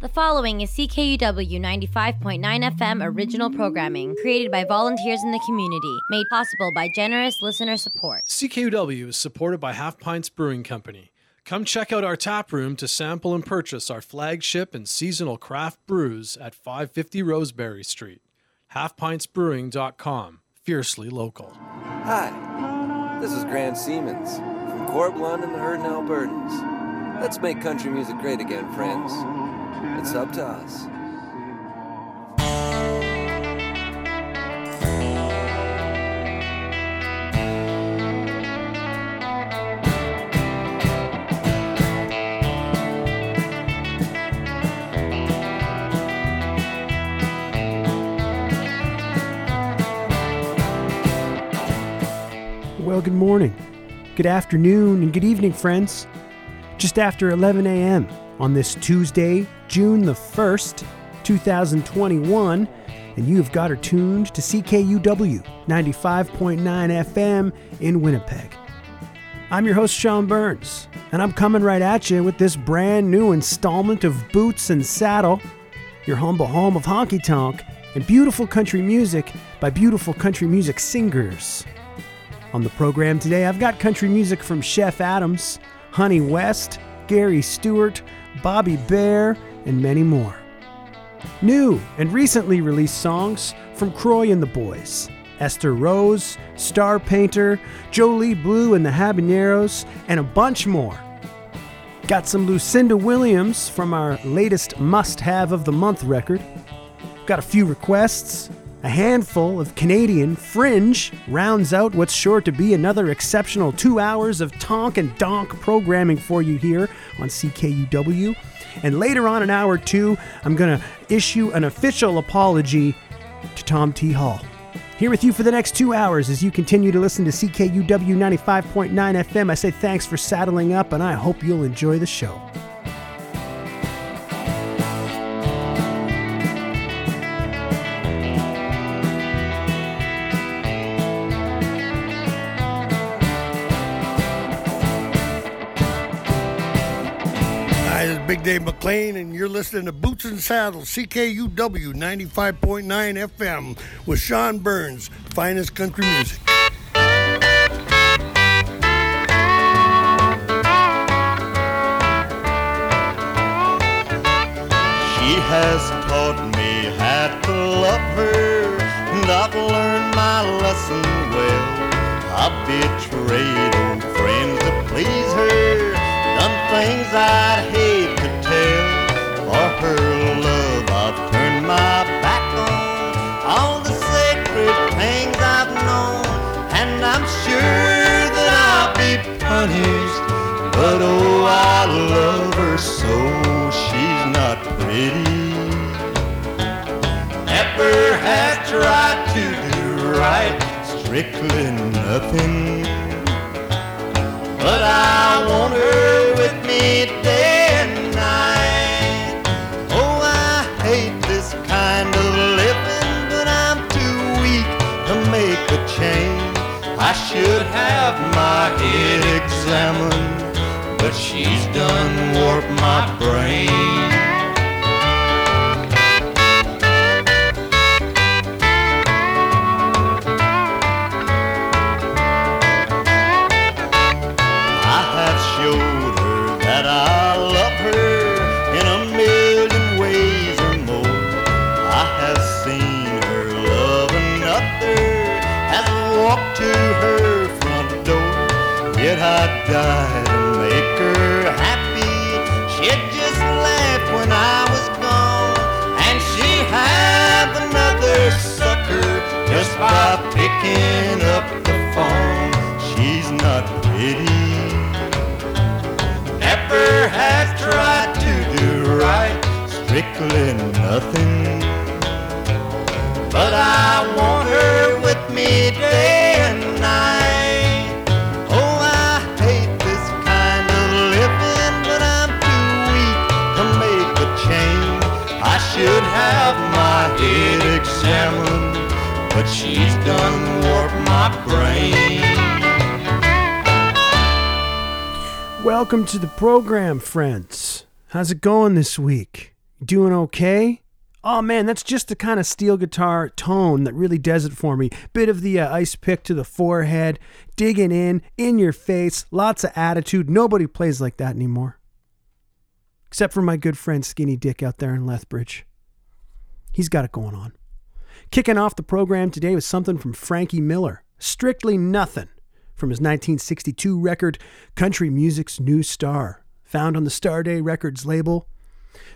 The following is CKUW 95.9 FM original programming created by volunteers in the community, made possible by generous listener support. CKUW is supported by Half Pints Brewing Company. Come check out our tap room to sample and purchase our flagship and seasonal craft brews at 550 Roseberry Street. HalfPintsBrewing.com. Fiercely local. Hi, this is Grant Siemens from Corb Lund and the Hurtin' Albertans. Let's make country music great again, friends. It's up to us. Well, good morning, good afternoon, and good evening, friends. Just after 11 a.m. on this Tuesday, June the 1st, 2021, and you have got her tuned to CKUW 95.9 FM in Winnipeg. I'm your host, Sean Burns, and I'm coming right at you with this brand new installment of Boots and Saddle, your humble home of honky tonk and beautiful country music by beautiful country music singers. On the program today, I've got country music from Chef Adams, Honey West, Gary Stewart, Bobby Bare, and many more. New and recently released songs from Croy and the Boys, Esther Rose, Star Painter, Jolie Blue and the Habaneros, and a bunch more. Got some Lucinda Williams from our latest Must Have of the Month record. Got a few requests. A handful of Canadian fringe rounds out what's sure to be another exceptional two hours of tonk and donk programming for you here on CKUW. And later on in hour two, I'm going to issue an official apology to Tom T. Hall. Here with you for the next two hours as you continue to listen to CKUW 95.9 FM. I say thanks for saddling up, and I hope you'll enjoy the show. Dave McLean, and you're listening to Boots and Saddles, CKUW 95.9 FM with Sean Burns, finest country music. She has taught me how to love her, and I've learned my lesson well. I've betrayed old friends to please her, done things I'd hate punished. But oh, I love her so, she's not pretty. Never has tried to do right, strictly nothing. But I want her with me day and night. Oh, I hate this kind of living, but I'm too weak to make a change. I should have my head examined, but she's done warped my brain. To make her happy. She'd just laugh when I was gone, and she'd have another sucker just by picking up the phone. She's not pretty never has tried to do right, strictly nothing. But I want her with me day my head examined, but she's done warped my brain. Welcome to the program, friends. How's it going this week? Doing okay? Oh man, that's just the kind of steel guitar tone that really does it for me. Bit of the uh, ice pick to the forehead, digging in, in your face, lots of attitude. Nobody plays like that anymore. Except for my good friend Skinny Dick out there in Lethbridge. He's got it going on. Kicking off the program today with something from Frankie Miller. Strictly Nothing from his 1962 record, Country Music's New Star, found on the Starday Records label.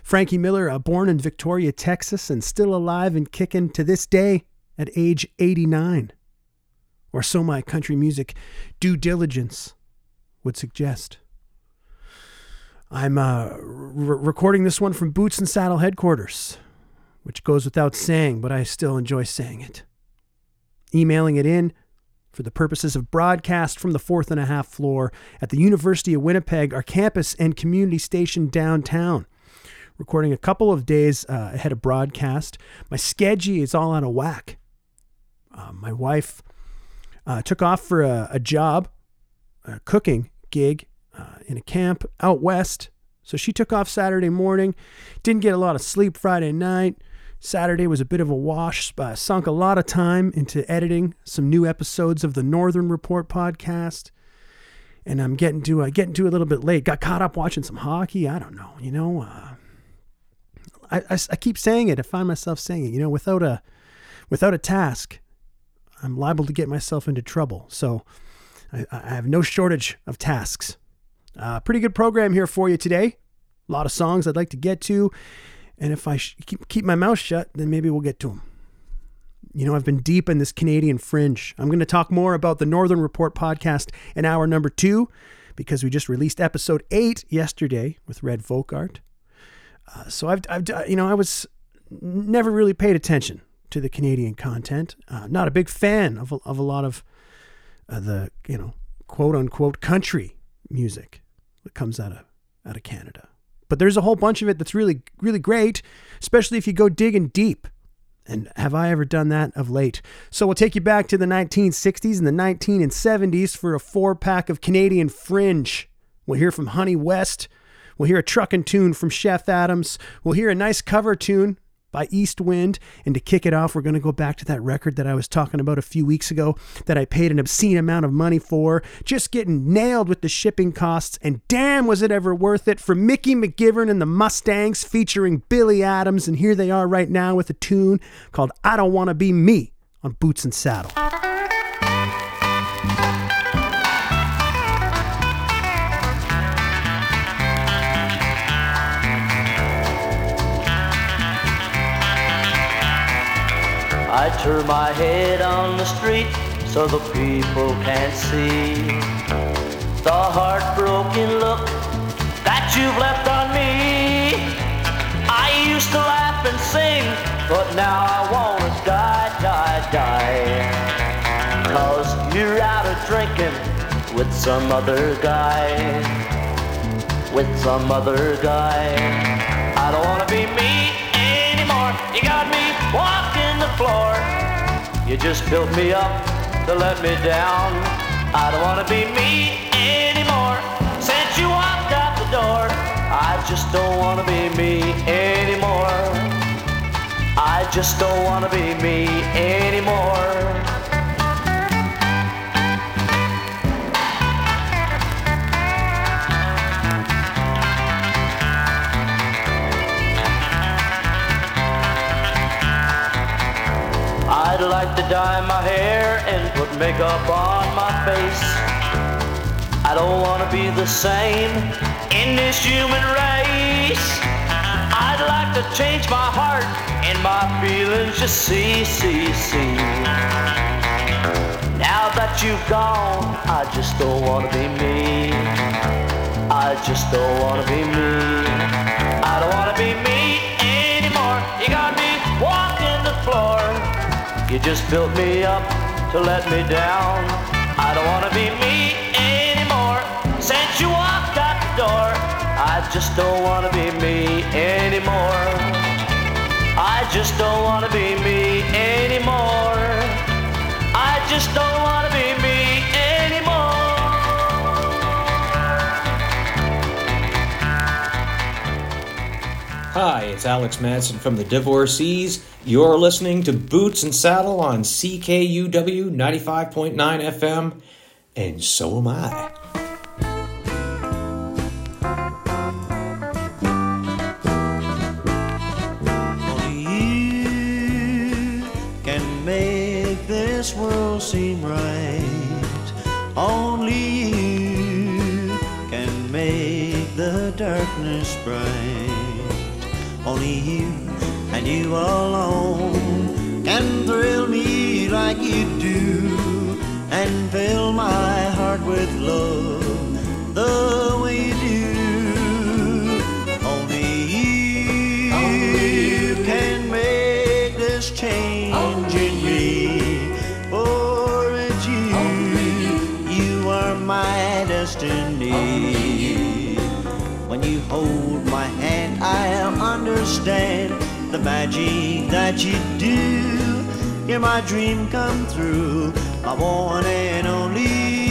Frankie Miller, uh, born in Victoria, Texas, and still alive and kicking to this day at age 89. Or so my country music due diligence would suggest. I'm uh, re- recording this one from Boots and Saddle headquarters, which goes without saying, but I still enjoy saying it. Emailing it in for the purposes of broadcast from the fourth and a half floor at the University of Winnipeg, our campus and community station downtown. Recording a couple of days uh, ahead of broadcast. My schedule is all out of whack. Uh, my wife uh, took off for a, a job, a cooking gig uh, in a camp out west. So she took off Saturday morning, didn't get a lot of sleep Friday night. Saturday was a bit of a wash, sunk a lot of time into editing some new episodes of the Northern Report podcast. And I'm getting to uh, getting to a little bit late. Got caught up watching some hockey. I don't know. You know, uh, I, I, I keep saying it. I find myself saying it. You know, without a without a task, I'm liable to get myself into trouble. So I, I have no shortage of tasks. Uh, pretty good program here for you today. A lot of songs I'd like to get to. And if I sh- keep, keep my mouth shut, then maybe we'll get to them. You know, I've been deep in this Canadian fringe. I'm going to talk more about the Northern Report podcast in hour number two because we just released episode eight yesterday with Redd Volkaert. Uh, so I've, I've, you know, I was never really paid attention to the Canadian content. Uh, not a big fan of of a lot of uh, the, you know, quote unquote country music that comes out of out of Canada. But there's a whole bunch of it that's really really great, especially if you go digging deep. And have I ever done that of late? So we'll take you back to the 1960s and the 1970s for a four pack of Canadian fringe. We'll hear from Honey West. We'll hear a truckin' tune from Chef Adams. We'll hear a nice cover tune by East Wind. And to kick it off, we're going to go back to that record that I was talking about a few weeks ago that I paid an obscene amount of money for, just getting nailed with the shipping costs. And damn, was it ever worth it for Mickey McGivern and the Mustangs featuring Billy Adams. And here they are right now with a tune called I Don't Want to Be Me on Boots and Saddle. I turn my head on the street so the people can't see the heartbroken look that you've left on me. I used to laugh and sing, but now I wanna die, die, die. Cause you're out of drinking with some other guy. With some other guy. I don't wanna be me You just built me up to let me down. I don't wanna be me anymore. Since you walked out the door, I just don't wanna be me anymore. I just don't wanna be me anymore. Like to dye my hair and put makeup on my face. I don't wanna be the same in this human race. I'd like to change my heart and my feelings just see, see, see. Now that you've gone, I just don't wanna be me. I just don't wanna be me. I don't wanna be me anymore. You got me floor. You just built me up to let me down. I don't wanna be me anymore. Since you walked out the door, I just don't wanna be me anymore. I just don't wanna be me anymore. I just don't wanna Hi, it's Alex Madsen from the Divorcees. You're listening to Boots and Saddle on CKUW 95.9 FM, and so am I. You can make this world seem right. Only you can make the darkness bright only you and you alone can thrill me like you do and fill my heart with love the way you do. Only you, only you. can make this change only in me. For it's you, you. you are my destiny when you hold understand the magic that you do. You're my dream come true, my one and only.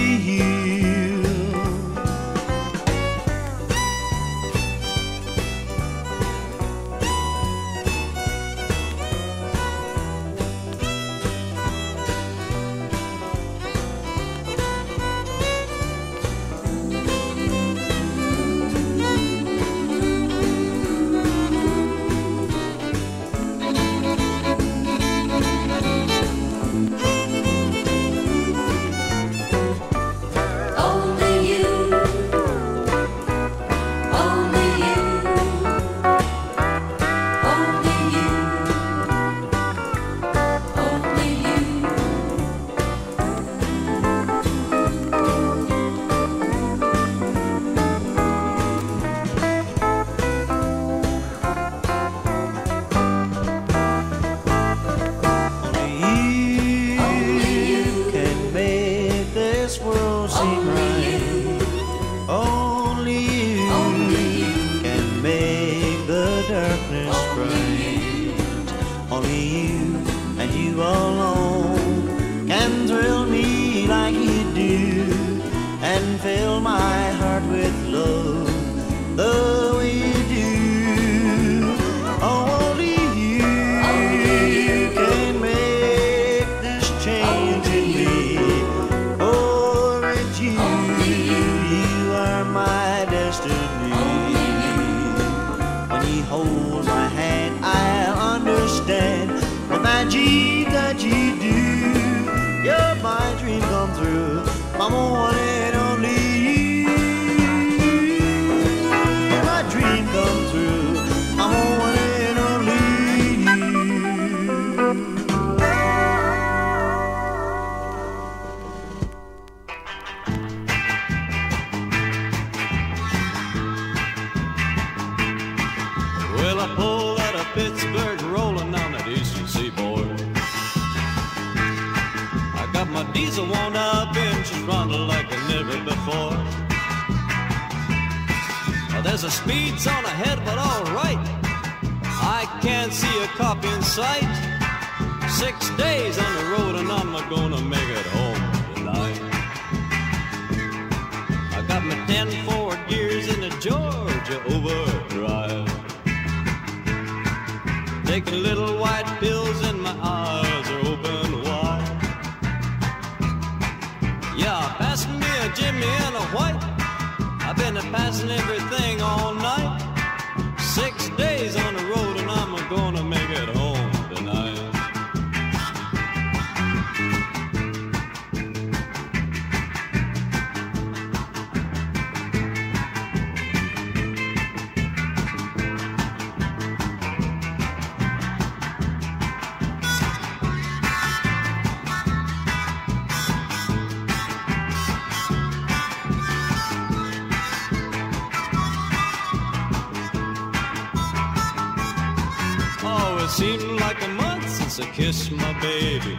kiss my baby.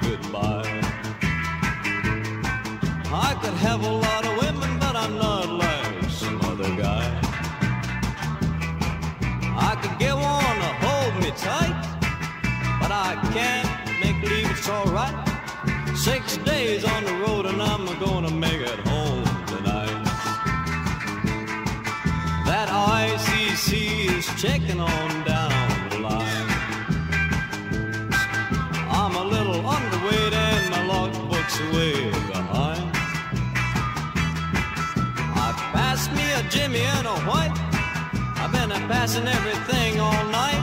Passing everything all night.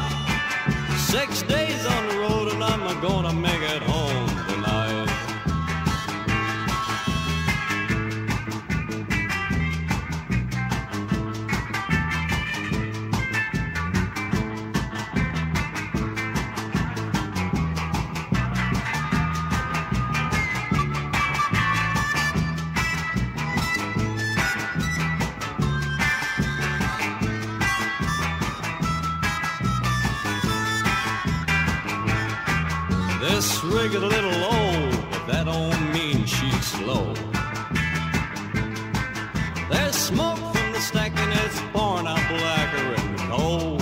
Six days on the road and I'm gonna make it home Rig is a little old, but that don't mean she's slow. There's smoke from the stack and it's pouring out blacker and coal.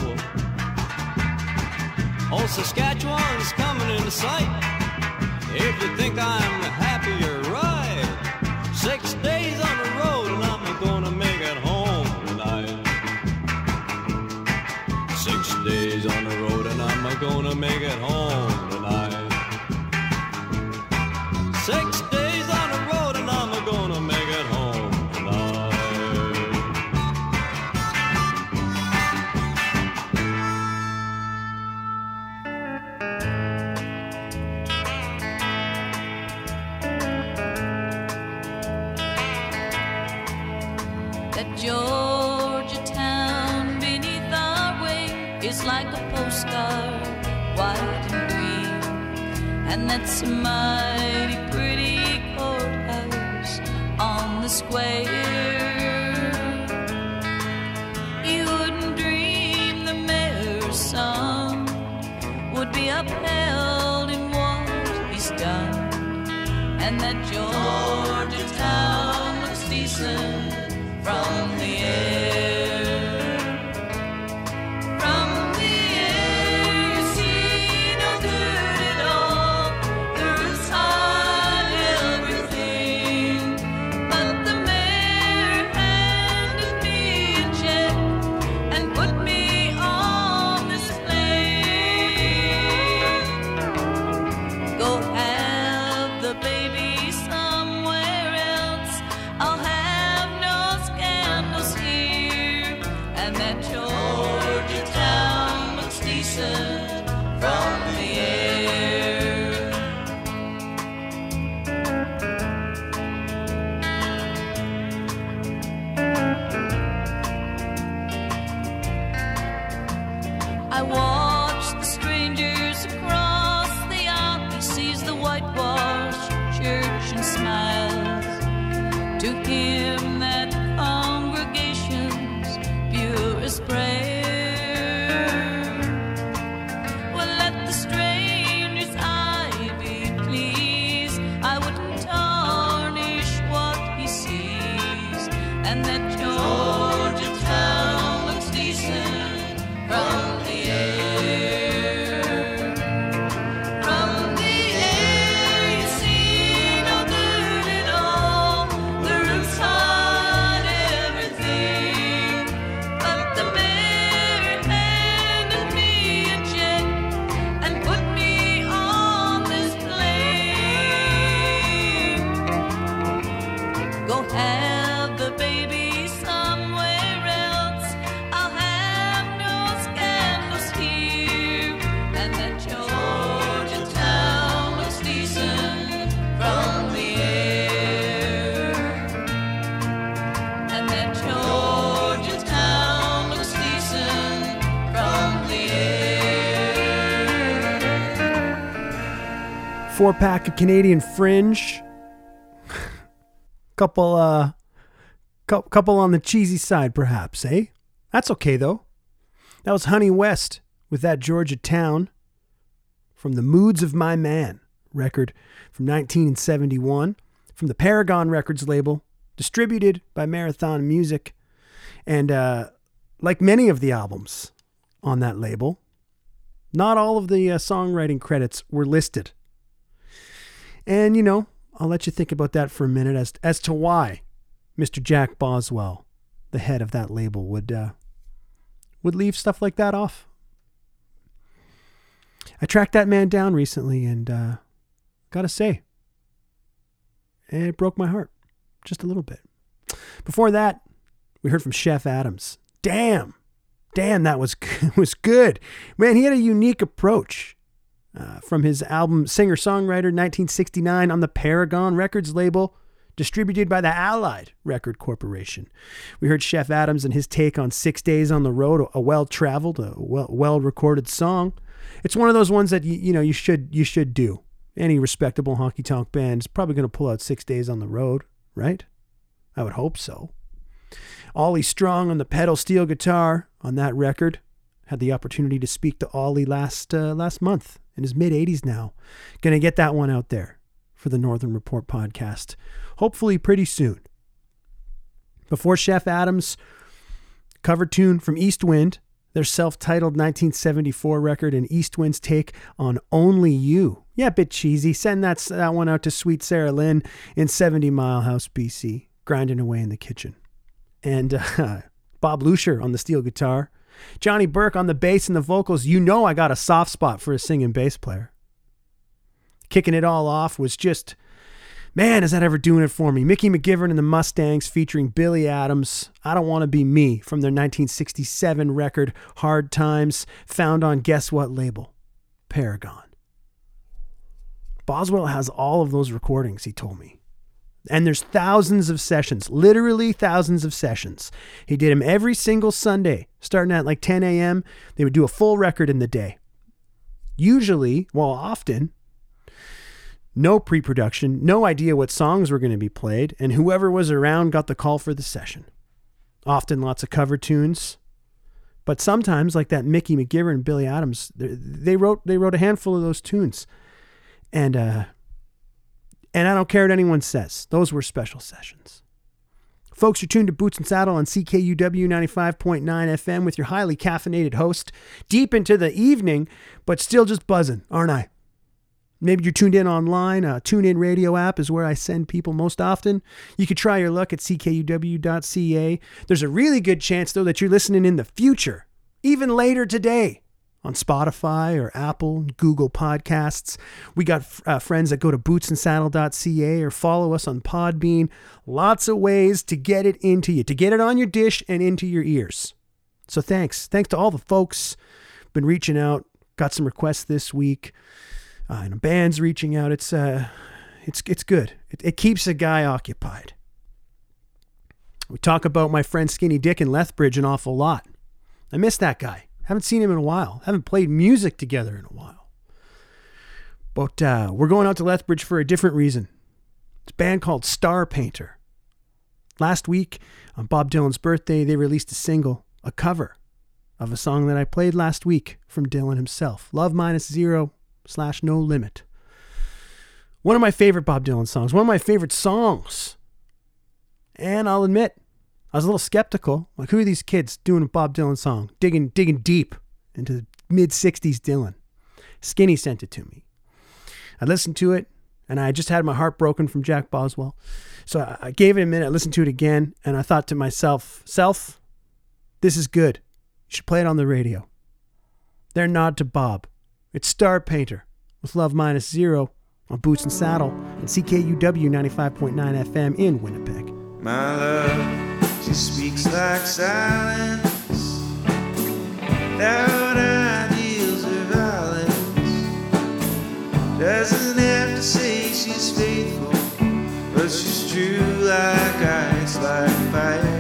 Oh, Saskatchewan's coming into sight. If you think I'm Four pack of Canadian Fringe. couple, uh, cou- couple on the cheesy side, perhaps, eh? That's okay though. That was Honey West with that Georgia Town from the Moods of My Man record from 1971 from the Paragon Records label, distributed by Marathon Music. And uh, like many of the albums on that label, not all of the uh, songwriting credits were listed. And, you know, I'll let you think about that for a minute as, as to why Mr. Jack Boswell, the head of that label, would, uh, would leave stuff like that off. I tracked that man down recently and uh, gotta say, it broke my heart just a little bit. Before that, we heard from Chef Adams. Damn! Damn, that was was good. Man, he had a unique approach. Uh, from his album Singer Songwriter 1969 on the Paragon Records label, distributed by the Allied Record Corporation. We heard Chef Adams and his take on Six Days on the Road, a well traveled, a well recorded song. It's one of those ones that you, you know you should you should do. Any respectable honky tonk band is probably going to pull out Six Days on the Road, right? I would hope so. Ollie Strong on the pedal steel guitar on that record. Had the opportunity to speak to Ollie last uh, last month in his mid 80s now. Going to get that one out there for the Northern Report podcast, hopefully pretty soon. Before Chef Adams, cover tune from East Wind, their self titled 1974 record, and East Wind's take on Only You. Yeah, a bit cheesy. Send that, that one out to Sweet Sarah Lynn in 70 Mile House, BC, grinding away in the kitchen. And uh, Bob Lucier on the steel guitar. Johnny Burke on the bass and the vocals. You know I got a soft spot for a singing bass player. Kicking it all off was just, man, is that ever doing it for me? Mickey McGivern and the Mustangs featuring Billy Adams. I Don't Want to Be Me from their 1967 record Hard Times, found on guess what label? Paragon. Boswell has all of those recordings, he told me. And there's thousands of sessions, literally thousands of sessions. He did them every single Sunday, starting at like 10 a.m. They would do a full record in the day. Usually, well, often, no pre production, no idea what songs were going to be played, and whoever was around got the call for the session. Often lots of cover tunes. But sometimes, like that Mickey McGivern and Billy Adams, they wrote they wrote a handful of those tunes. And uh, and I don't care what anyone says. Those were special sessions. Folks, you're tuned to Boots and Saddle on CKUW 95.9 FM with your highly caffeinated host, deep into the evening, but still just buzzing, aren't I? Maybe you're tuned in online. Uh, TuneIn Radio app is where I send people most often. You could try your luck at ckuw.ca. There's a really good chance, though, that you're listening in the future, even later today on Spotify or Apple, Google Podcasts. We got uh, friends that go to bootsandsaddle.ca or follow us on Podbean. Lots of ways to get it into you, to get it on your dish and into your ears. So thanks. Thanks to all the folks been reaching out. Got some requests this week. Uh, and bands reaching out. It's uh it's it's good. It, it keeps a guy occupied. We talk about my friend Skinny Dick in Lethbridge an awful lot. I miss that guy. Haven't seen him in a while. Haven't played music together in a while. But uh, we're going out to Lethbridge for a different reason. It's a band called Star Painter. Last week, on Bob Dylan's birthday, they released a single, a cover of a song that I played last week from Dylan himself Love Minus Zero slash No Limit. One of my favorite Bob Dylan songs, one of my favorite songs. And I'll admit, I was a little skeptical. Like, who are these kids doing a Bob Dylan song, digging digging deep into the mid '60s Dylan? Skinny sent it to me. I listened to it, and I just had my heart broken from Jack Boswell. So I gave it a minute, I listened to it again, and I thought to myself, "Self, this is good. You should play it on the radio." Their nod to Bob. It's Star Painter with Love Minus Zero on Boots and Saddle and CKUW 95.9 FM in Winnipeg. My love, she speaks like silence, without ideals or violence. Doesn't have to say she's faithful, but she's true like ice, like fire.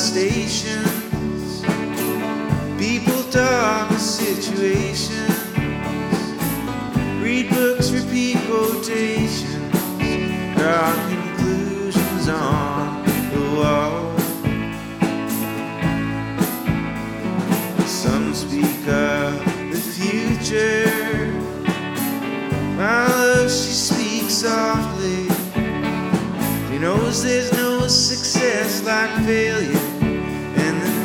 Stations, people talk of situations. Read books, repeat quotations, draw conclusions on the wall. Some speak of the future. My love, she speaks softly. She knows there's no success like failure,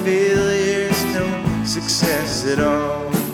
failure's no success at all.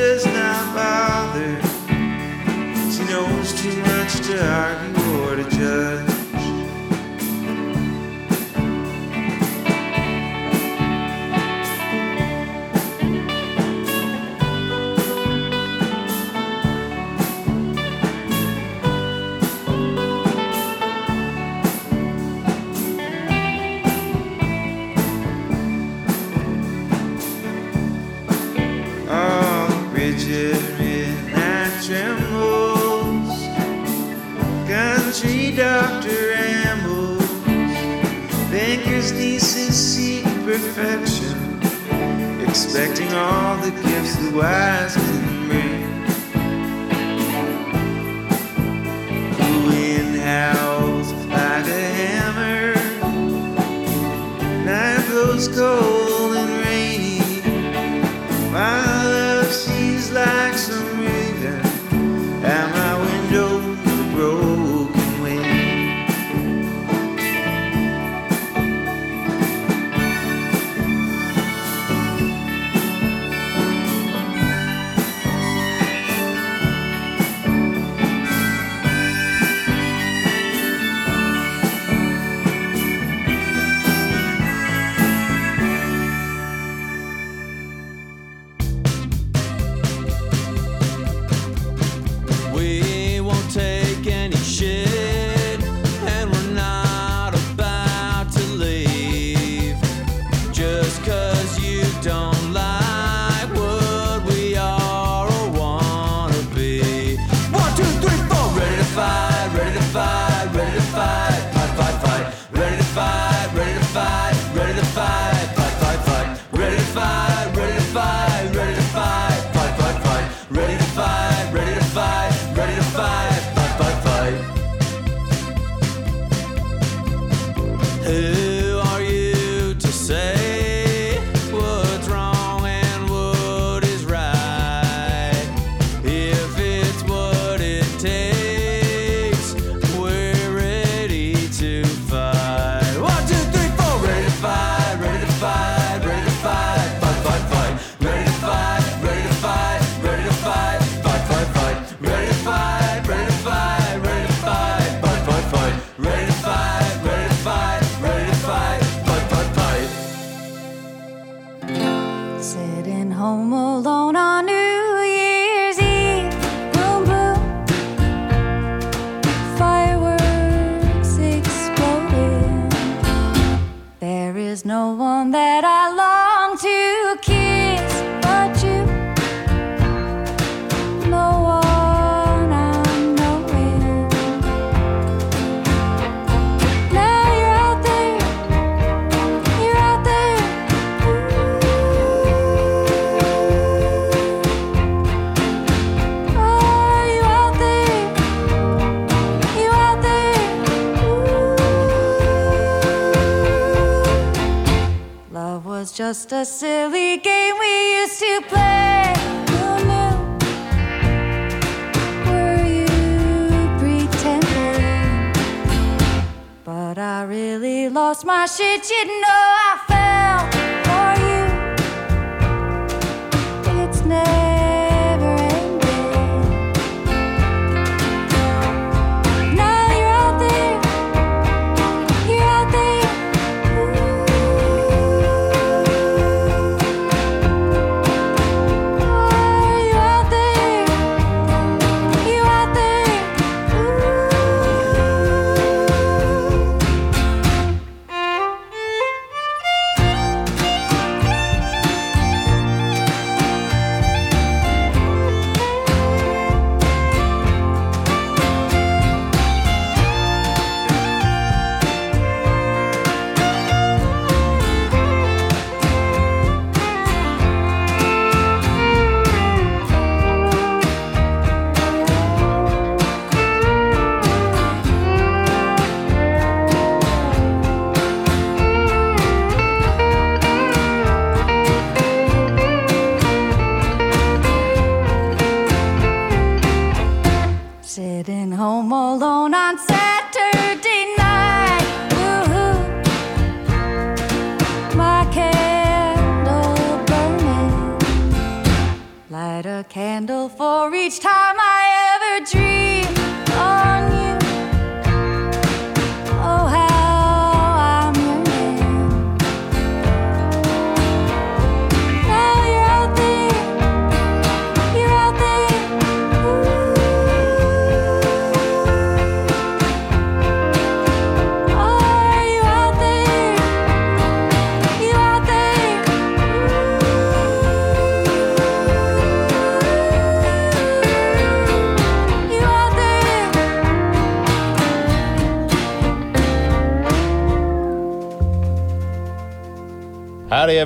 does not bother. She knows too much to argue or to judge. midnight trembles. Country doctor rambles. Baker's nieces seek perfection, expecting all the gifts the wise men bring. The wind howls like a hammer. Night blows cold. just a silly game we used to play. Oh, Who knew? Were you pretending? But I really lost my shit, you know.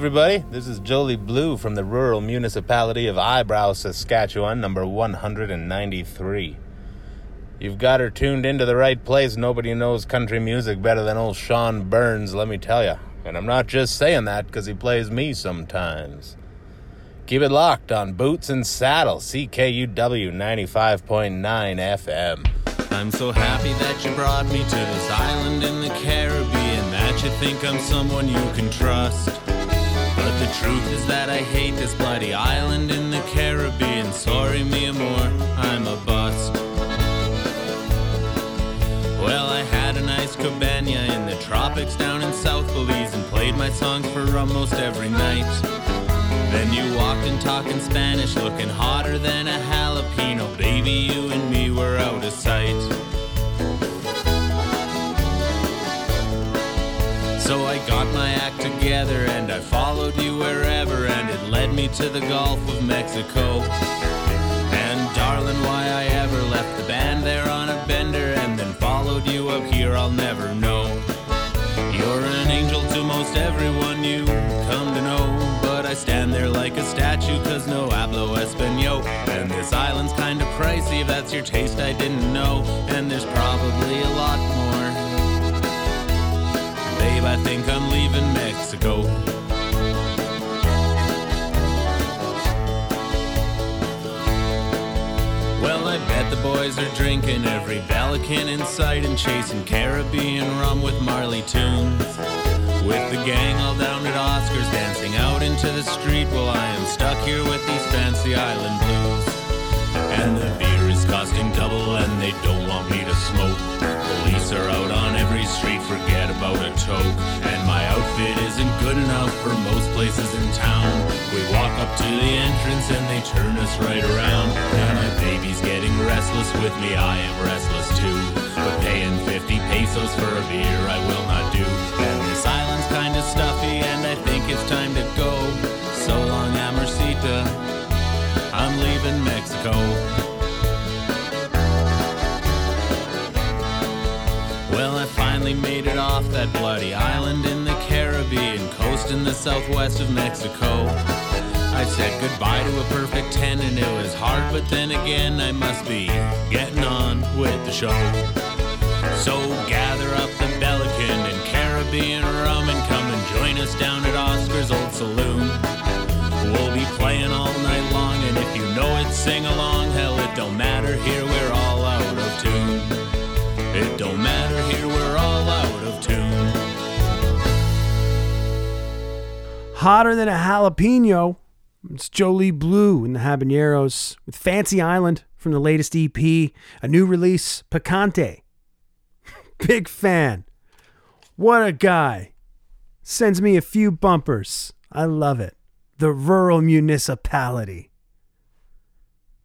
Everybody. This is Jolie Blue from the rural municipality of Eyebrow, Saskatchewan, number 193. You've got her tuned into the right place. Nobody knows country music better than old Sean Burns, let me tell you. And I'm not just saying that because he plays me sometimes. Keep it locked on Boots and Saddle, CKUW 95.9 FM. I'm so happy that you brought me to this island in the Caribbean. That you think I'm someone you can trust. But the truth is that I hate this bloody island in the Caribbean. Sorry, me more, I'm a bust. Well, I had a nice cabana in the tropics down in South Belize and played my songs for almost every night. Then you walked in talking Spanish, looking hotter than a jalapeno. Baby, you and me were out of sight. So I got my act together and I followed you wherever, and it led me to the Gulf of Mexico. And darling, why I ever left the band there on a bender and then followed you up here, I'll never know. You're an angel to most everyone you come to know, but I stand there like a statue cause no hablo espanol. And this island's kinda pricey, if that's your taste, I didn't know. And there's probably a lot more. Babe, I think I'm leaving Mexico. Well, I bet the boys are drinking every Belikin in sight and chasing Caribbean rum with Marley tunes. With the gang all down at Oscars dancing out into the street while I am stuck here with these fancy island blues. And the beer is costing double and they don't want me to smoke. Are out on every street, forget about a toke. And my outfit isn't good enough for most places in town. We walk up to the entrance and they turn us right around. And my baby's getting restless with me, I am restless too. But paying 50 pesos for a beer I will not do. And this island's kinda stuffy and I think it's time to go. So long, Amorcita. I'm leaving Mexico. That bloody island in the Caribbean, coast in the southwest of Mexico. I said goodbye to a perfect 10 and it was hard, but then again, I must be getting on with the show. So gather up the Belikin and Caribbean rum and come and join us down at Oscar's Old Saloon. We'll be playing all night long, and if you know it, sing along. Hell, it don't matter here, we're all out of tune. It don't matter here, we're all Hotter than a jalapeno. It's Jolie Blue and the Habaneros with Fancy Island from the latest EP, a new release, Picante. Big fan. What a guy. Sends me a few bumpers. I love it. The rural municipality.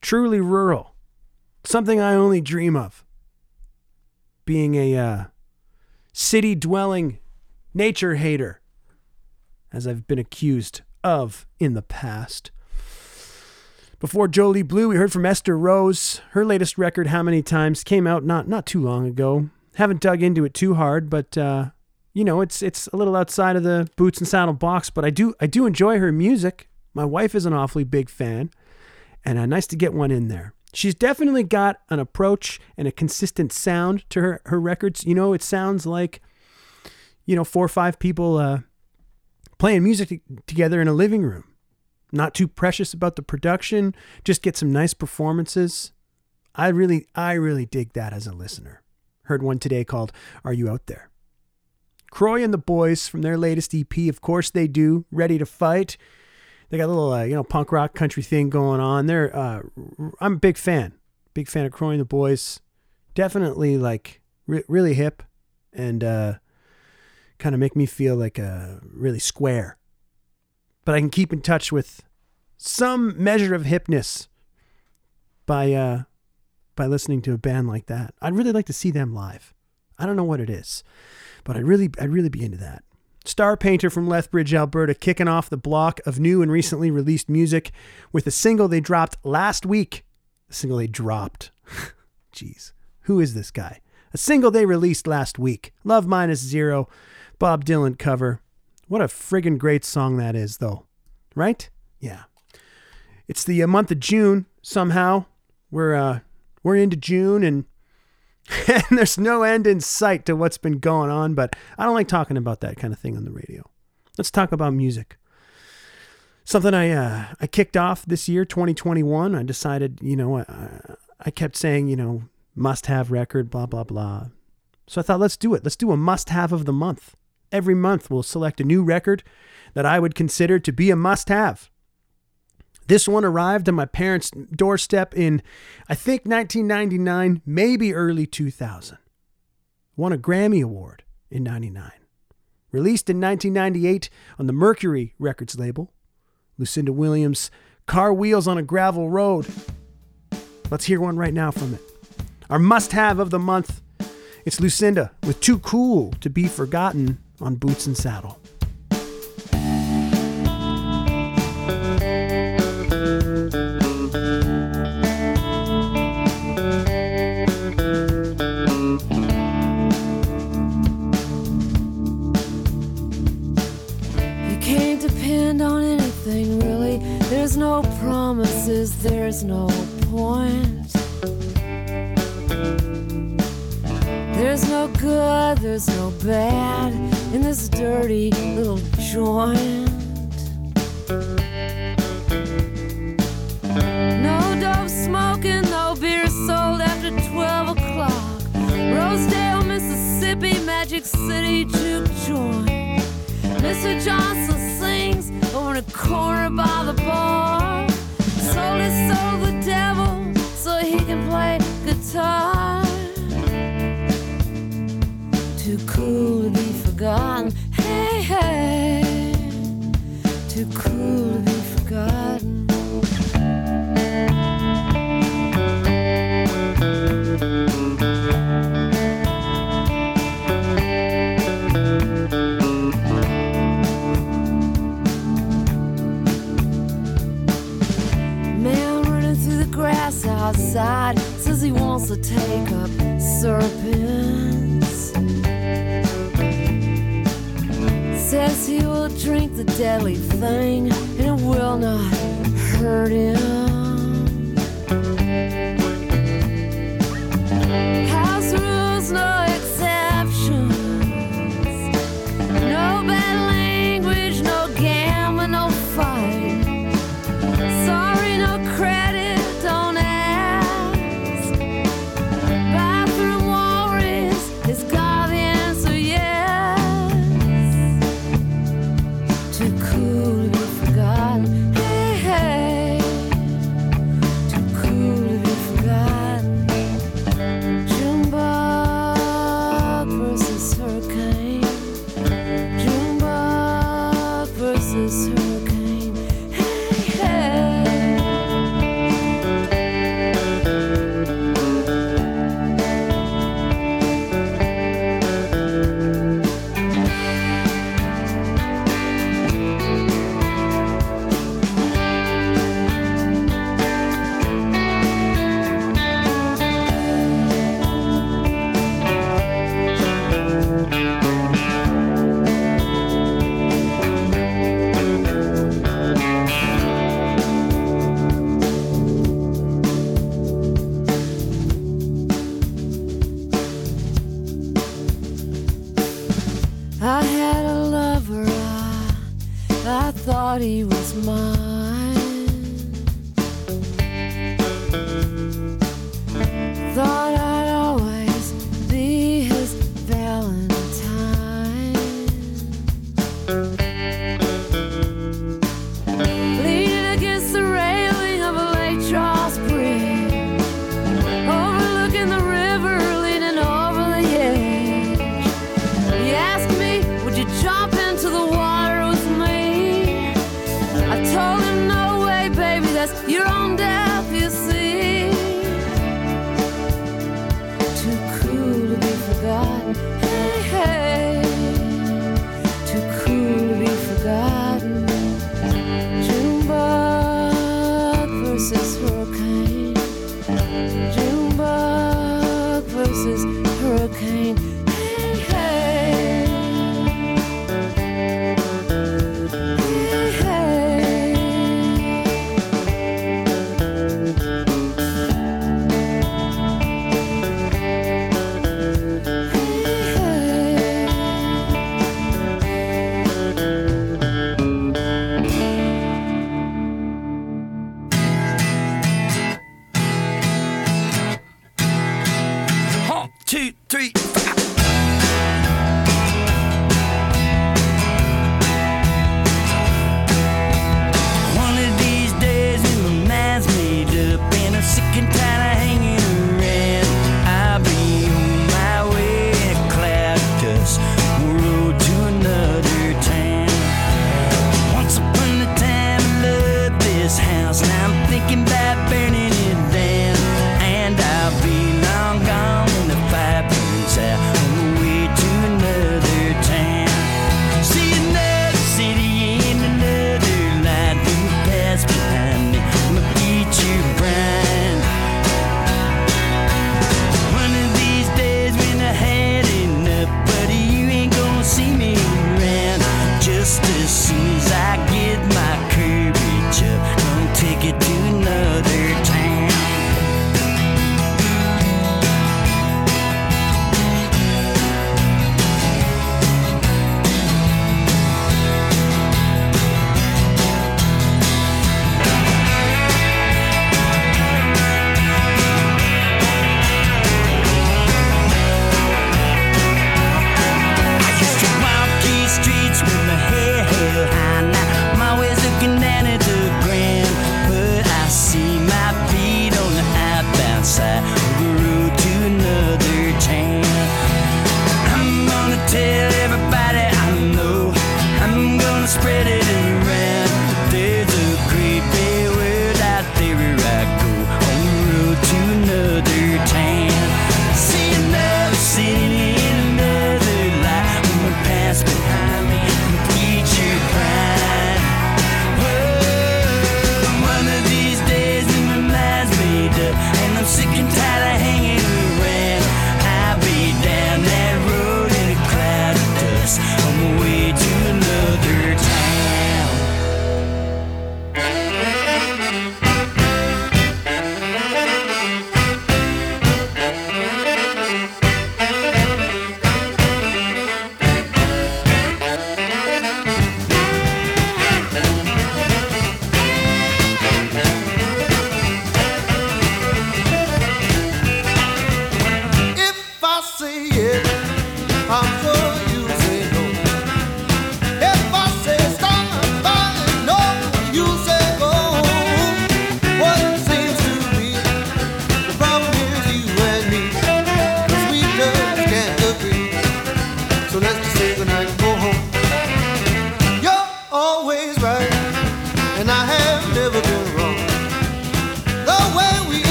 Truly rural. Something I only dream of. Being a uh, city dwelling nature hater, as I've been accused of in the past. Before Jolie Blue, we heard from Esther Rose. Her latest record, How Many Times, came out not not too long ago. Haven't dug into it too hard, but uh, you know, it's it's a little outside of the boots and saddle box. But I do I do enjoy her music. My wife is an awfully big fan, and uh, nice to get one in there. She's definitely got an approach and a consistent sound to her her records. You know, it sounds like you know four or five people uh, playing music t- together in a living room. Not too precious about the production, just get some nice performances. I really, I really dig that as a listener. Heard one today called Are You Out There? Croy and the boys from their latest EP, of course they do, Ready to Fight. They got a little, uh, you know, punk rock country thing going on. They're, uh, I'm a big fan, big fan of Croy and the boys. Definitely like re- really hip and uh, kind of make me feel like a really square. But I can keep in touch with some measure of hipness by uh, by listening to a band like that. I'd really like to see them live. I don't know what it is, but I'd really I'd really be into that. Star Painter from Lethbridge, Alberta, kicking off the block of new and recently released music with a single they dropped last week. A single they dropped. Jeez, who is this guy? A single they released last week. Love Minus Zero, Bob Dylan cover. What a friggin' great song that is, though. Right? Yeah. It's the uh, month of June. Somehow we're uh, we're into June, and and there's no end in sight to what's been going on. But I don't like talking about that kind of thing on the radio. Let's talk about music. Something I uh, I kicked off this year, 2021. I decided, you know, I, I kept saying, you know, must have record, blah blah blah. So I thought, let's do it. Let's do a must have of the month. Every month, we'll select a new record that I would consider to be a must have. This one arrived on my parents' doorstep in, I think, 1999, maybe early 2000. Won a Grammy Award in 99. Released in 1998 on the Mercury Records label. Lucinda Williams' Car Wheels on a Gravel Road. Let's hear one right now from it. Our must have of the month. It's Lucinda with Too Cool to Be Forgotten on Boots and Saddle. You can't depend on anything really. There's no promises, there's no point. There's no good, there's no bad in this dirty little joint. No dope smoking, no beer sold after 12 o'clock. Rosedale, Mississippi, Magic City juke joint. Mr. Johnson sings over in a corner by the bar. Sold his soul the devil so he can play guitar. Too cool to be forgotten. Hey, hey. Too cool to be forgotten. Man running through the grass outside says he wants to take up serpents. Deadly thing and it will not hurt him.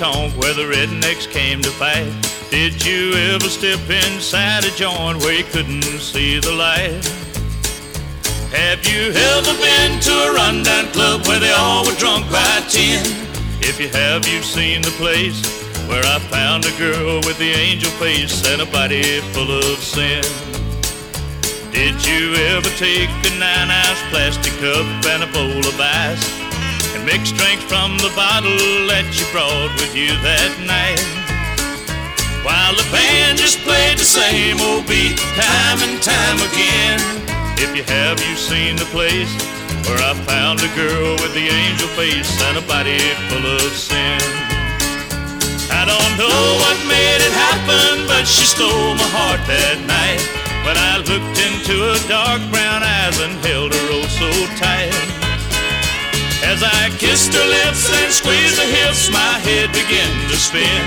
Tonk where the rednecks came to fight? Did you ever step inside a joint where you couldn't see the light? Have you ever been to a rundown club where they all were drunk by ten? If you have, you've seen the place where I found a girl with the angel face and a body full of sin. Did you ever take a nine ounce plastic cup and a bowl of ice and mix drinks from the bottle that you brought with you that night? While the band just played the same old beat time and time again. If you have, you've seen the place where I found a girl with the angel face and a body full of sin. I don't know what made it happen, but she stole my heart that night. When I looked into her dark brown eyes and held her oh so tight. As I kissed her lips and squeezed her hips, my head began to spin.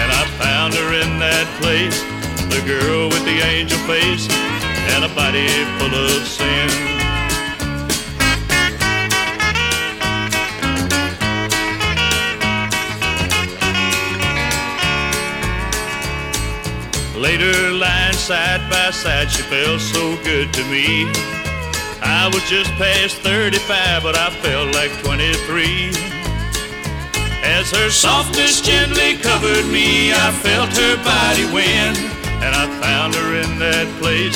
And I found her in that place, the girl with the angel face and a body full of sin. Later, lying side by side, she felt so good to me. I was just past 35, but I felt like 23. As her softness gently covered me, I felt her body win. And I found her in that place,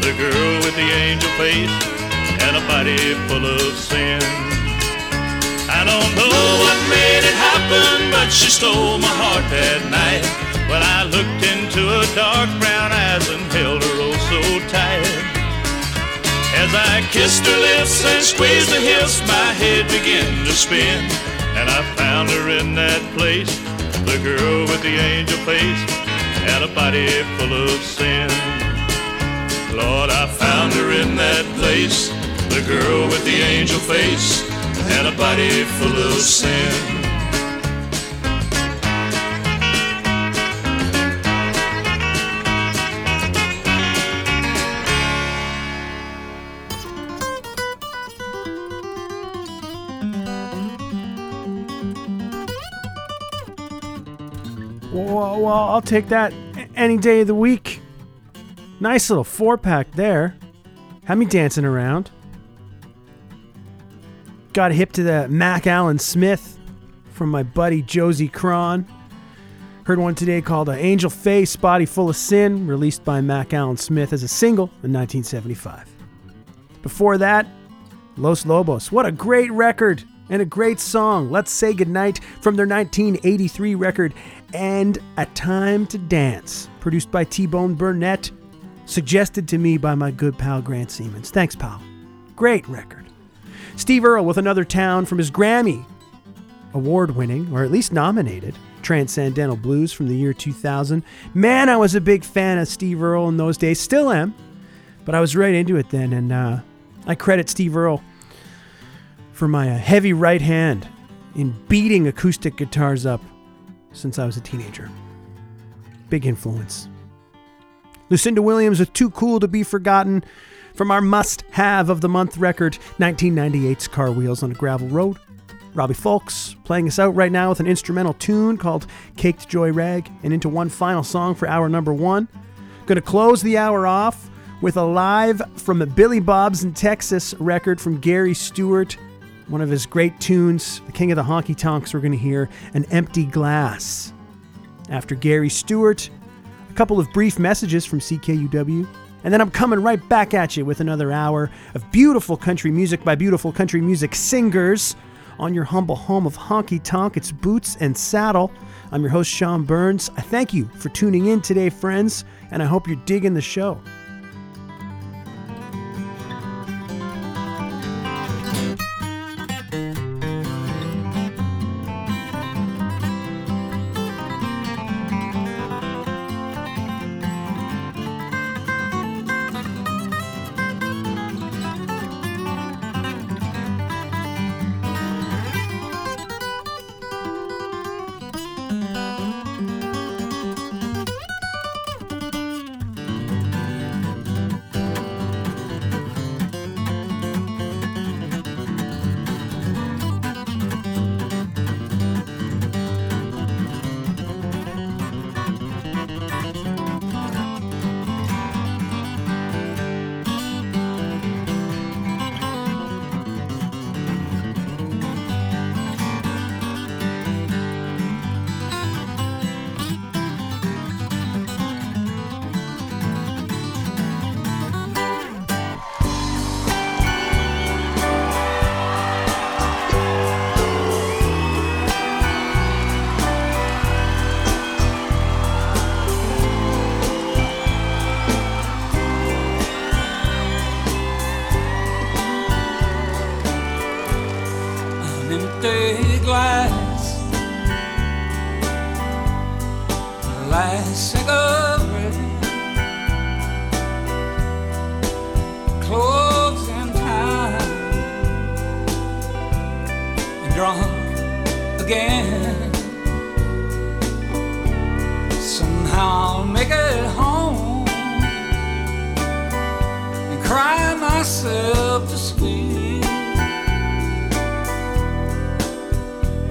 the girl with the angel face and a body full of sin. I don't know what made it happen, but she stole my heart that night. When I looked into her dark brown eyes and held her oh so tight. As I kissed her lips and squeezed her hips, my head began to spin. And I found her in that place, the girl with the angel face and a body full of sin. Lord, I found her in that place, the girl with the angel face and a body full of sin. I'll take that any day of the week. Nice little four pack there. Had me dancing around. Got hip to the Mack Allen Smith from my buddy Josie Cron. Heard one today called uh, Angel Face, Body Full of Sin, released by Mack Allen Smith as a single in 1975. Before that, Los Lobos. What a great record and a great song. Let's say goodnight from their 1983 record, And a Time to Dance, produced by T Bone Burnett, suggested to me by my good pal Grant Siemens. Thanks, pal. Great record. Steve Earle with another town from his Grammy award winning, or at least nominated, Transcendental Blues from the year 2000. Man, I was a big fan of Steve Earle in those days, still am, but I was right into it then, and uh, I credit Steve Earle for my uh, heavy right hand in beating acoustic guitars up since I was a teenager. Big influence. Lucinda Williams with Too Cool to Be Forgotten from our must have of the month record, 1998's Car Wheels on a Gravel Road. Robbie Fulks playing us out right now with an instrumental tune called Caked Joy Rag, and into one final song for hour number one. Gonna close the hour off with a live from a Billy Bob's in Texas record from Gary Stewart. One of his great tunes, the king of the honky tonks, we're gonna hear An Empty Glass. After Gary Stewart, a couple of brief messages from CKUW, and then I'm coming right back at you with another hour of beautiful country music by beautiful country music singers on your humble home of honky tonk. It's Boots and Saddle. I'm your host, Sean Burns. I thank you for tuning in today, friends, and I hope you're digging the show. Again. Somehow I'll make it home and cry myself to sleep.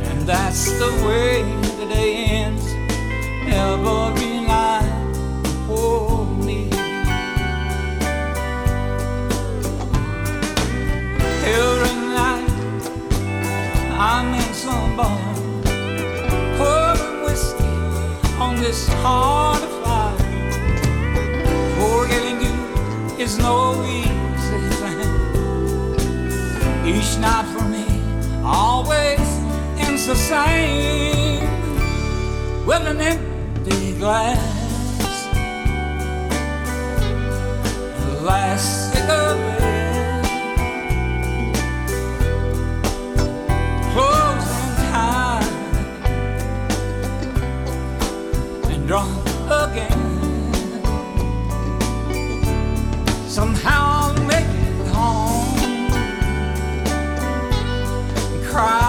And that's the way the day ends every night for me. Every night I'm in some bar, this heart of fire. Forgetting you is no easy thing. Each night for me always ends the same with an empty glass. The last cigarette. Cry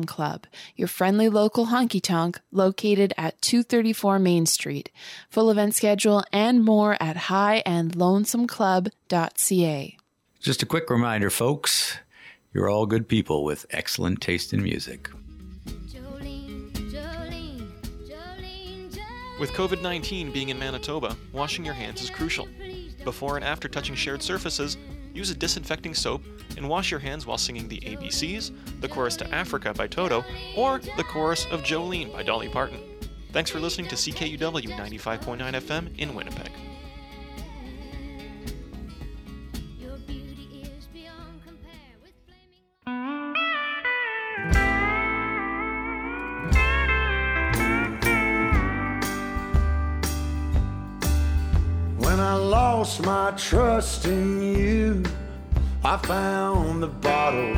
Club, your friendly local honky tonk located at 234 Main Street. Full event schedule and more at highandlonesomeclub.ca. Just a quick reminder, folks you're all good people with excellent taste in music. With COVID 19 being in Manitoba, washing your hands is crucial. Before and after touching shared surfaces, use a disinfecting soap and wash your hands while singing the ABCs, the chorus to Africa by Toto, or the chorus of Jolene by Dolly Parton. Thanks for listening to CKUW 95.9 FM in Winnipeg. Lost my trust in you, I found the bottle.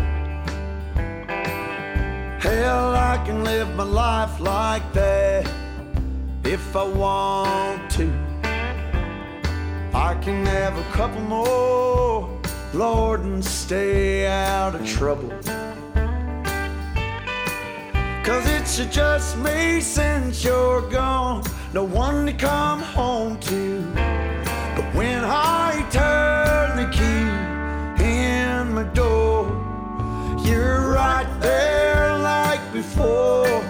Hell, I can live my life like that if I want to. I can have a couple more, Lord, and stay out of trouble. Cause it's just me since you're gone, no one to come home to. When I turn the key in my door, you're right there like before.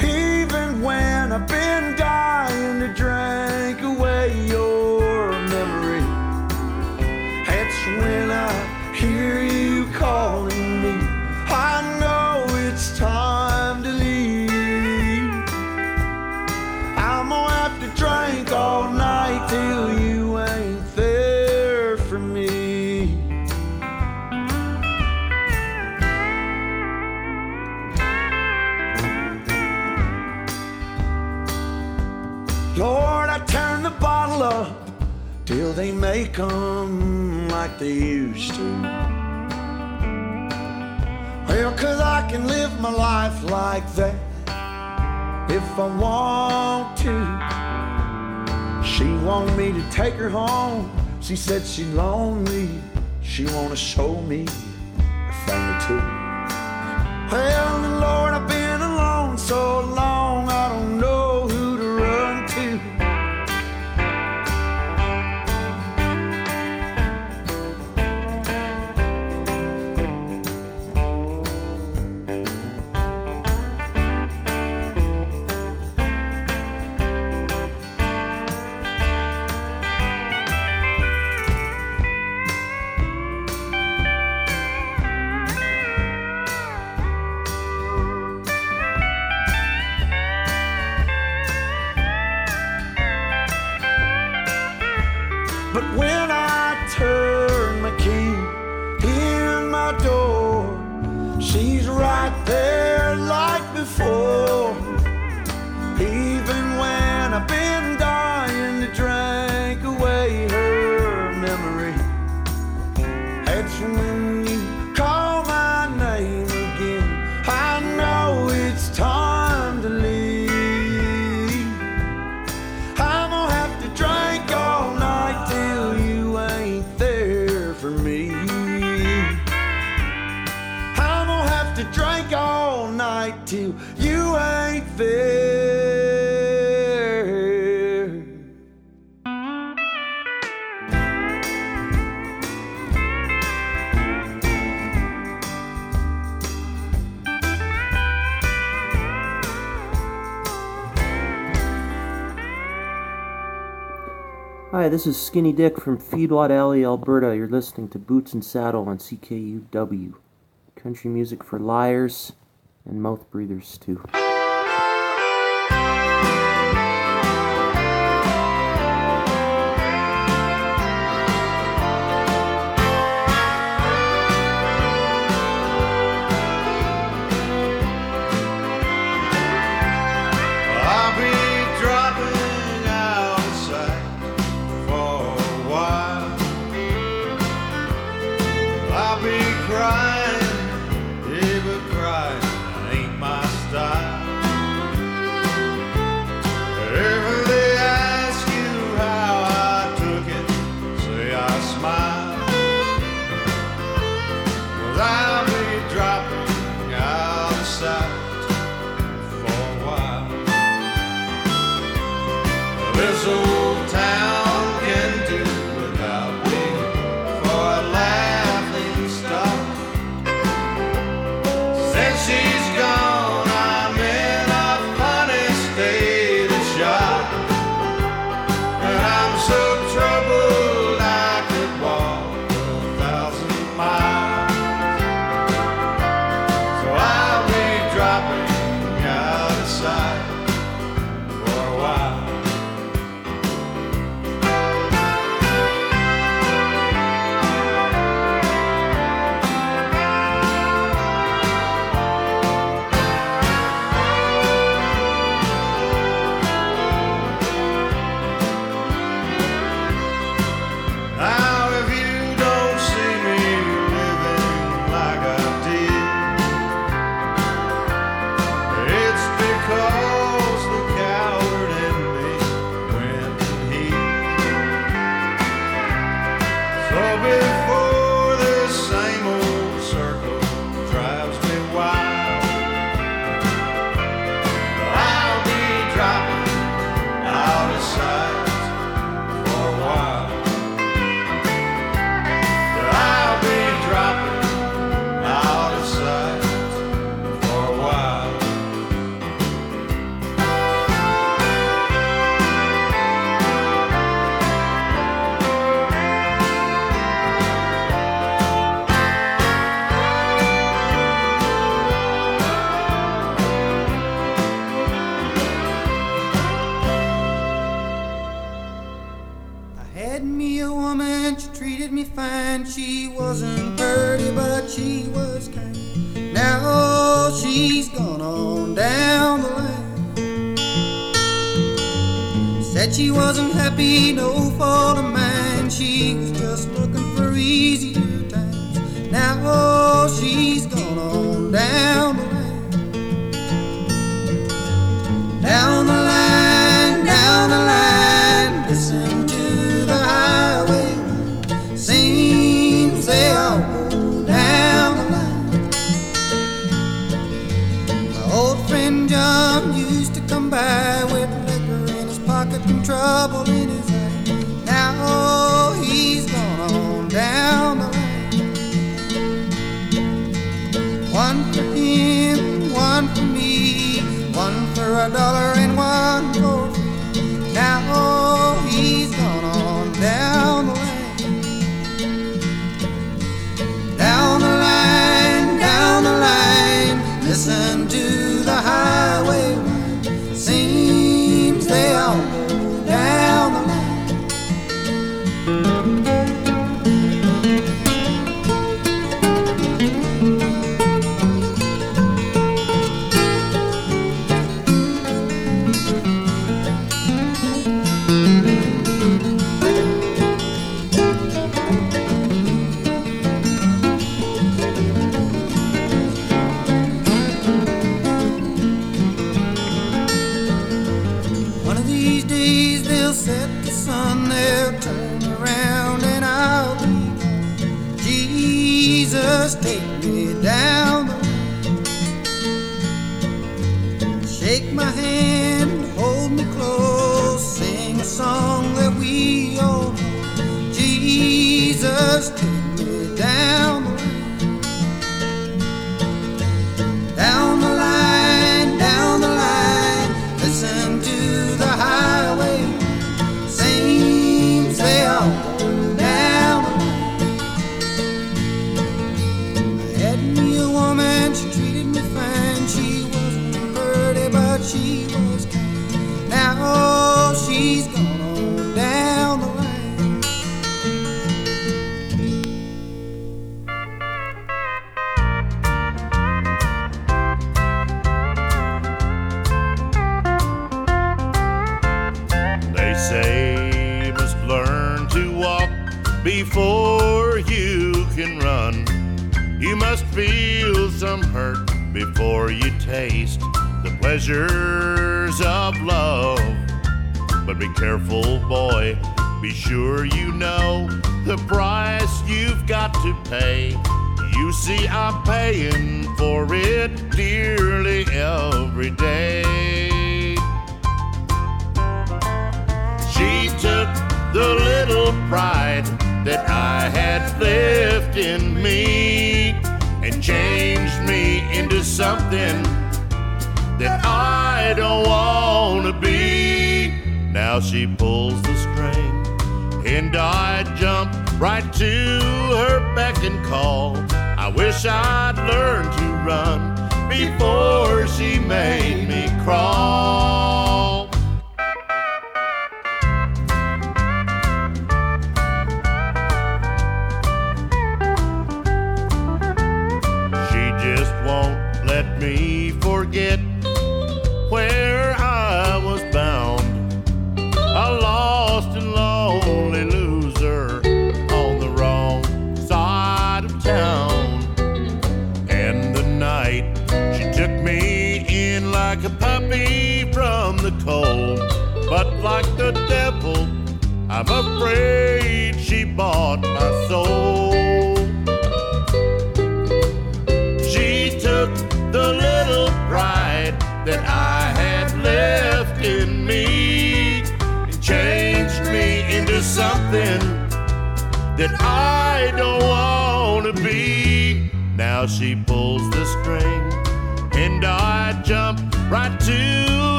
Even when I've been dying to drink they make 'em like they used to. Well, cause I can live my life like that if I want to. She want me to take her home. She said she's lonely. She wanna show me a thing or two. Well, Lord, I've been alone so long, I don't know Hi, this is Skinny Dick from Feedlot Alley, Alberta. You're listening to Boots and Saddle on CKUW. Country music for liars and mouth breathers, too.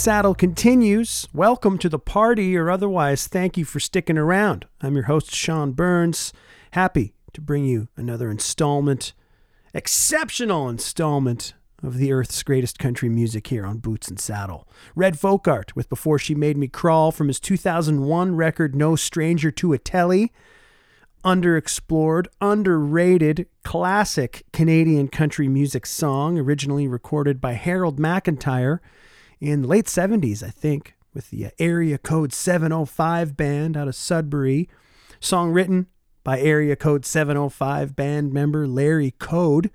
Saddle continues. Welcome to the party, or otherwise, thank you for sticking around. I'm your host, Sean Burns. Happy to bring you another installment, exceptional installment of the Earth's greatest country music here on Boots and Saddle. Redd Volkaert with Before She Made Me Crawl from his 2001 record No Stranger to a Tele underexplored, underrated, classic Canadian country music song, originally recorded by Harold McIntyre in the late 70s, I think, with the uh, Area Code 705 band out of Sudbury. Song written by Area Code 705 band member Larry Code,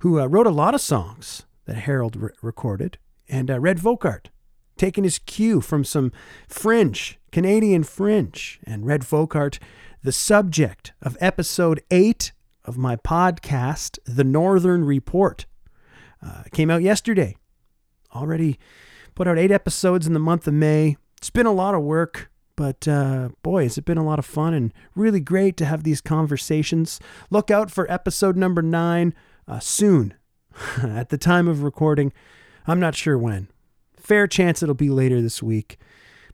who uh, wrote a lot of songs that Harold re- recorded, and uh, Redd Volkaert taking his cue from some French, Canadian French, and Redd Volkaert, the subject of episode eight of my podcast, The Northern Report. Uh, came out yesterday. Already put out eight episodes in the month of May. It's been a lot of work, but uh, boy, has it been a lot of fun and really great to have these conversations. Look out for episode number nine uh, soon. At the time of recording, I'm not sure when. Fair chance it'll be later this week,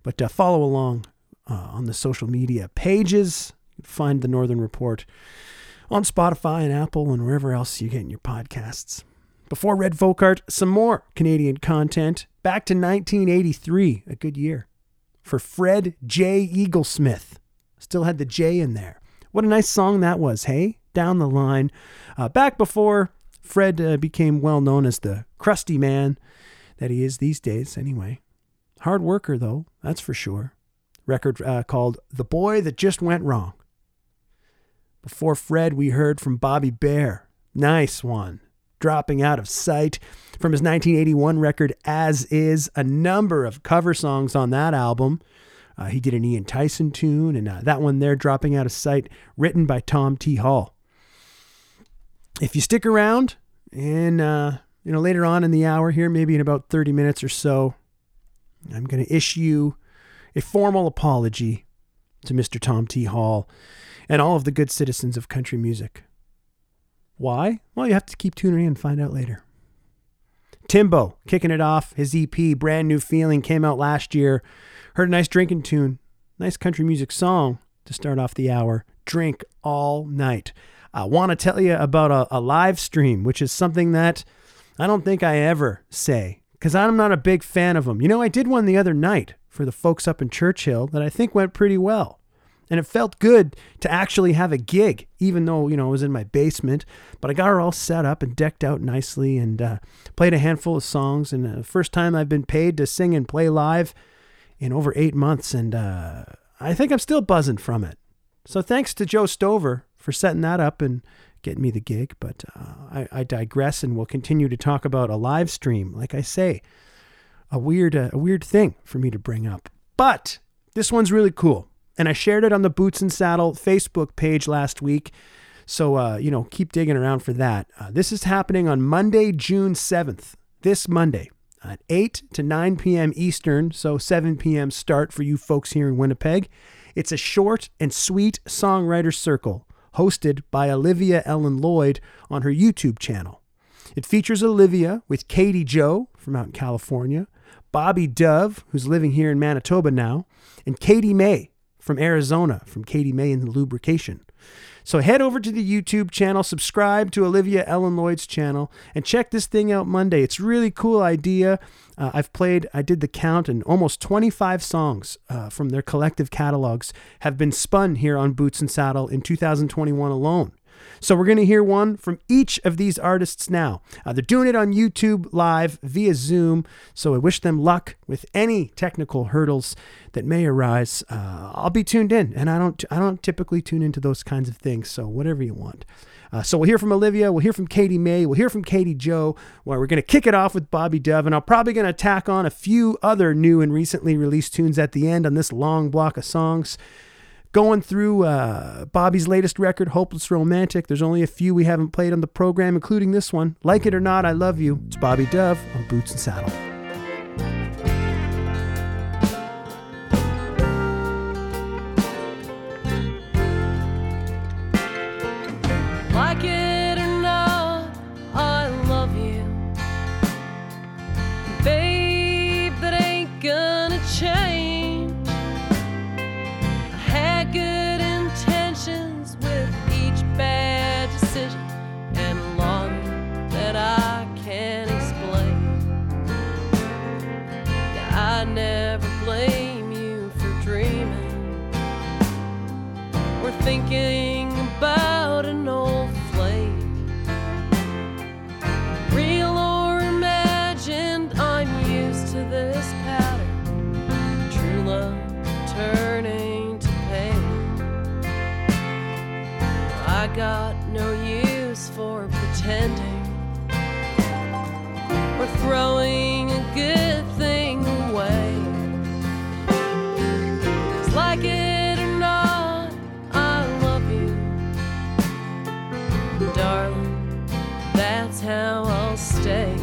but uh, follow along uh, on the social media pages. Find the Northern Report on Spotify and Apple and wherever else you get your podcasts. Before Redd Volkaert, some more Canadian content. Back to 1983, a good year for Fred J. Eaglesmith. Still had the J in there. What a nice song that was, hey? Down the line. Uh, back before Fred uh, became well known as the crusty man that he is these days, anyway. Hard worker, though, that's for sure. Record uh, called The Boy That Just Went Wrong. Before Fred, we heard from Bobby Bare, Nice one. Dropping out of sight from his 1981 record, As Is, a number of cover songs on that album. Uh, he did an Ian Tyson tune, and uh, that one there, Dropping Out of Sight, written by Tom T. Hall. If you stick around, and uh, you know later on in the hour here, maybe in about 30 minutes or so, I'm going to issue a formal apology to Mr. Tom T. Hall and all of the good citizens of country music. Why? Well, you have to keep tuning in and find out later. Timbo kicking it off. His EP, Brand New Feeling, came out last year. Heard a nice drinking tune, nice country music song to start off the hour. Drink all night. I want to tell you about a, a live stream, which is something that I don't think I ever say because I'm not a big fan of them. You know, I did one the other night for the folks up in Churchill that I think went pretty well. And it felt good to actually have a gig, even though, you know, it was in my basement. But I got her all set up and decked out nicely and uh, played a handful of songs. And the uh, first time I've been paid to sing and play live in over eight months. And uh, I think I'm still buzzing from it. So thanks to Joe Stover for setting that up and getting me the gig. But uh, I, I, digress and we'll continue to talk about a live stream. Like I say, a weird, uh, a weird thing for me to bring up. But this one's really cool. And I shared it on the Boots and Saddle Facebook page last week. So, uh, you know, keep digging around for that. Uh, this is happening on Monday, June 7th, this Monday at 8 to 9 p.m. Eastern, so 7 p.m. start for you folks here in Winnipeg. It's a short and sweet songwriter circle hosted by Olivia Ellen Lloyd on her YouTube channel. It features Olivia with Katie Joe from out in California, Bobby Dove, who's living here in Manitoba now, and Katie May from Arizona, from Katie May and Lubrication. So head over to the YouTube channel, subscribe to Olivia Ellen Lloyd's channel, and check this thing out Monday. It's a really cool idea. Uh, I've played, I did the count, and almost 25 songs uh, from their collective catalogs have been spun here on Boots and Saddle in 2021 alone. So we're going to hear one from each of these artists now. Uh, they're doing it on YouTube live via Zoom. So I wish them luck with any technical hurdles that may arise. Uh, I'll be tuned in, and I don't I don't typically tune into those kinds of things. So whatever you want. Uh, so we'll hear from Olivia, we'll hear from Katie May, we'll hear from Katie Joe, where we're going to kick it off with Bobby Dove, and I'm probably going to tack on a few other new and recently released tunes at the end on this long block of songs going through uh, Bobby's latest record, Hopeless Romantic. There's only a few we haven't played on the program, including this one. Like It or Not, I Love You. It's Bobby Dove on Boots and Saddle. Thinking about an old flame. Real or imagined, I'm used to this pattern. True love turning to pain. I got no use for pretending or throwing a good That's how I'll stay.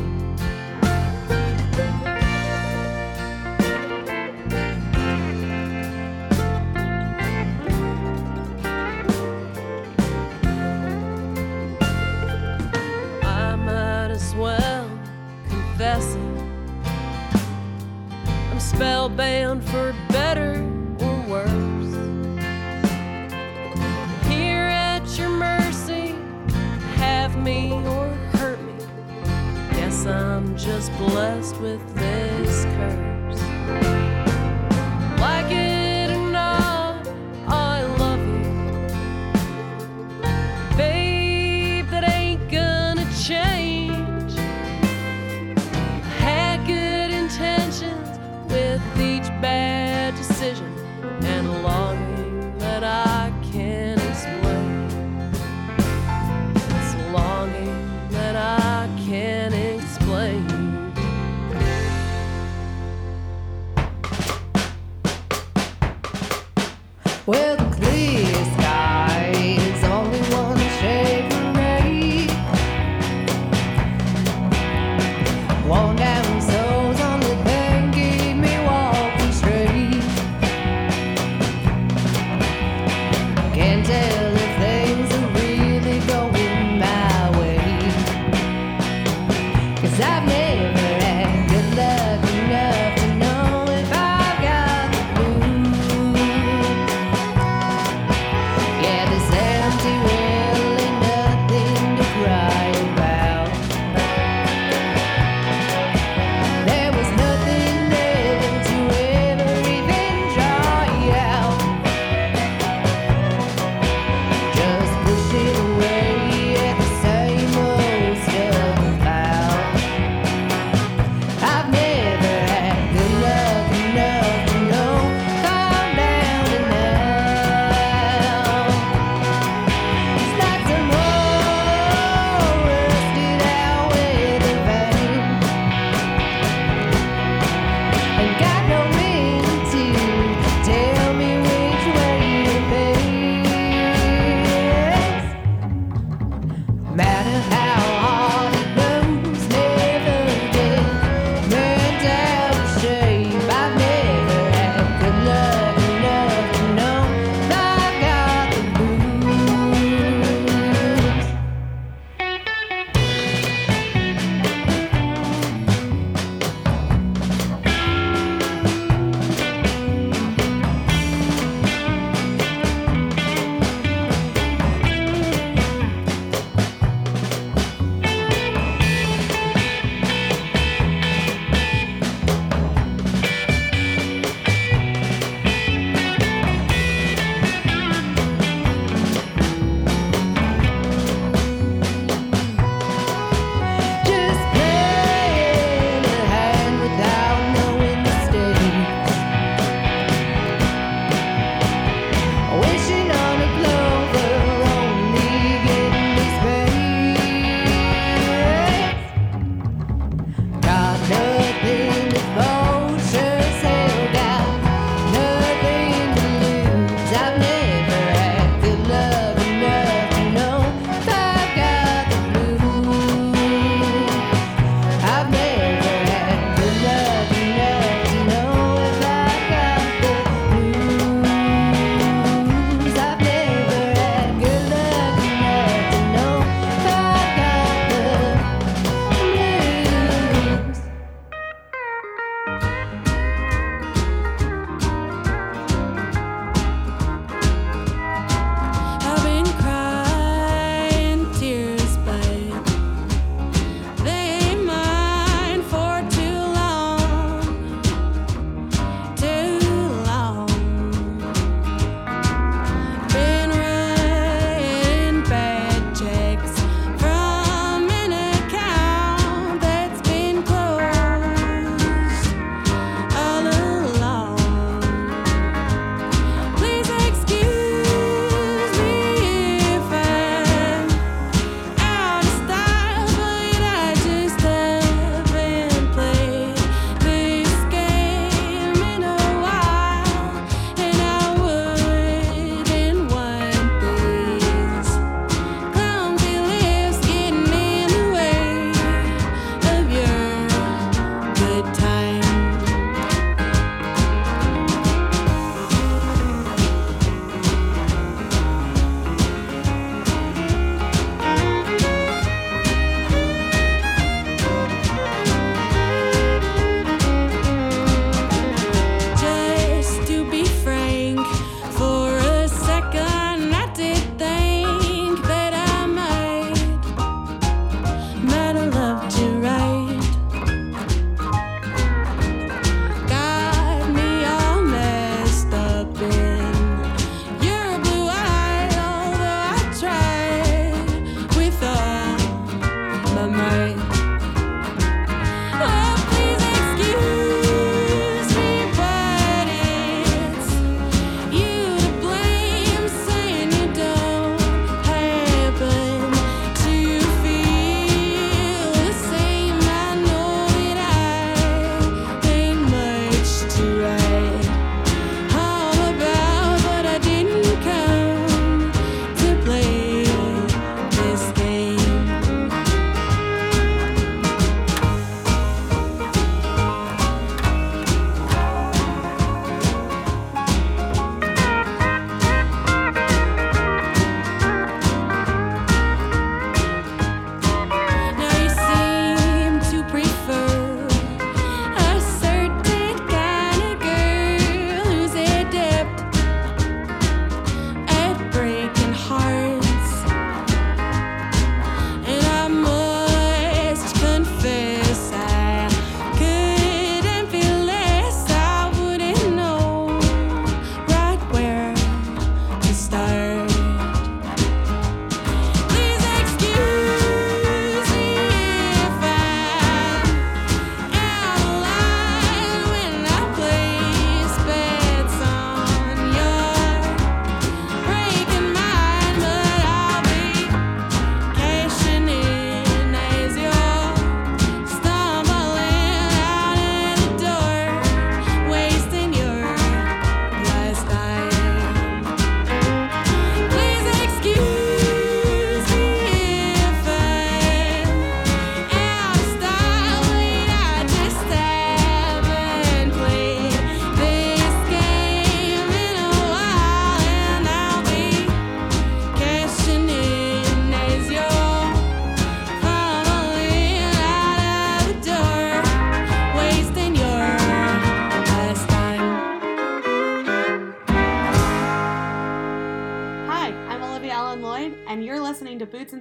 I might as well confess it. I'm spellbound for better or worse. I'm just blessed with this curse. Like it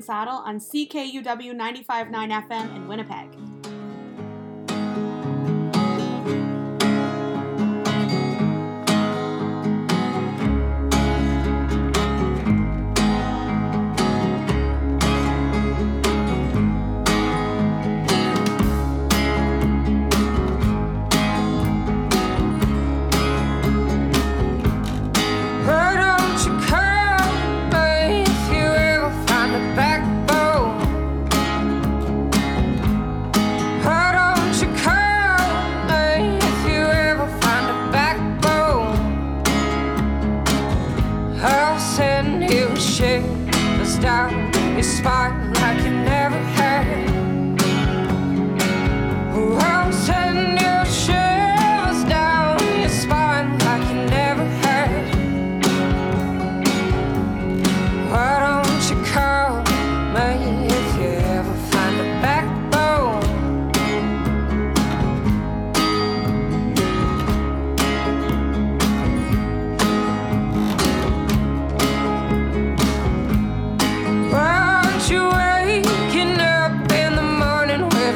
Saddle on CKUW 95.9 FM in Winnipeg.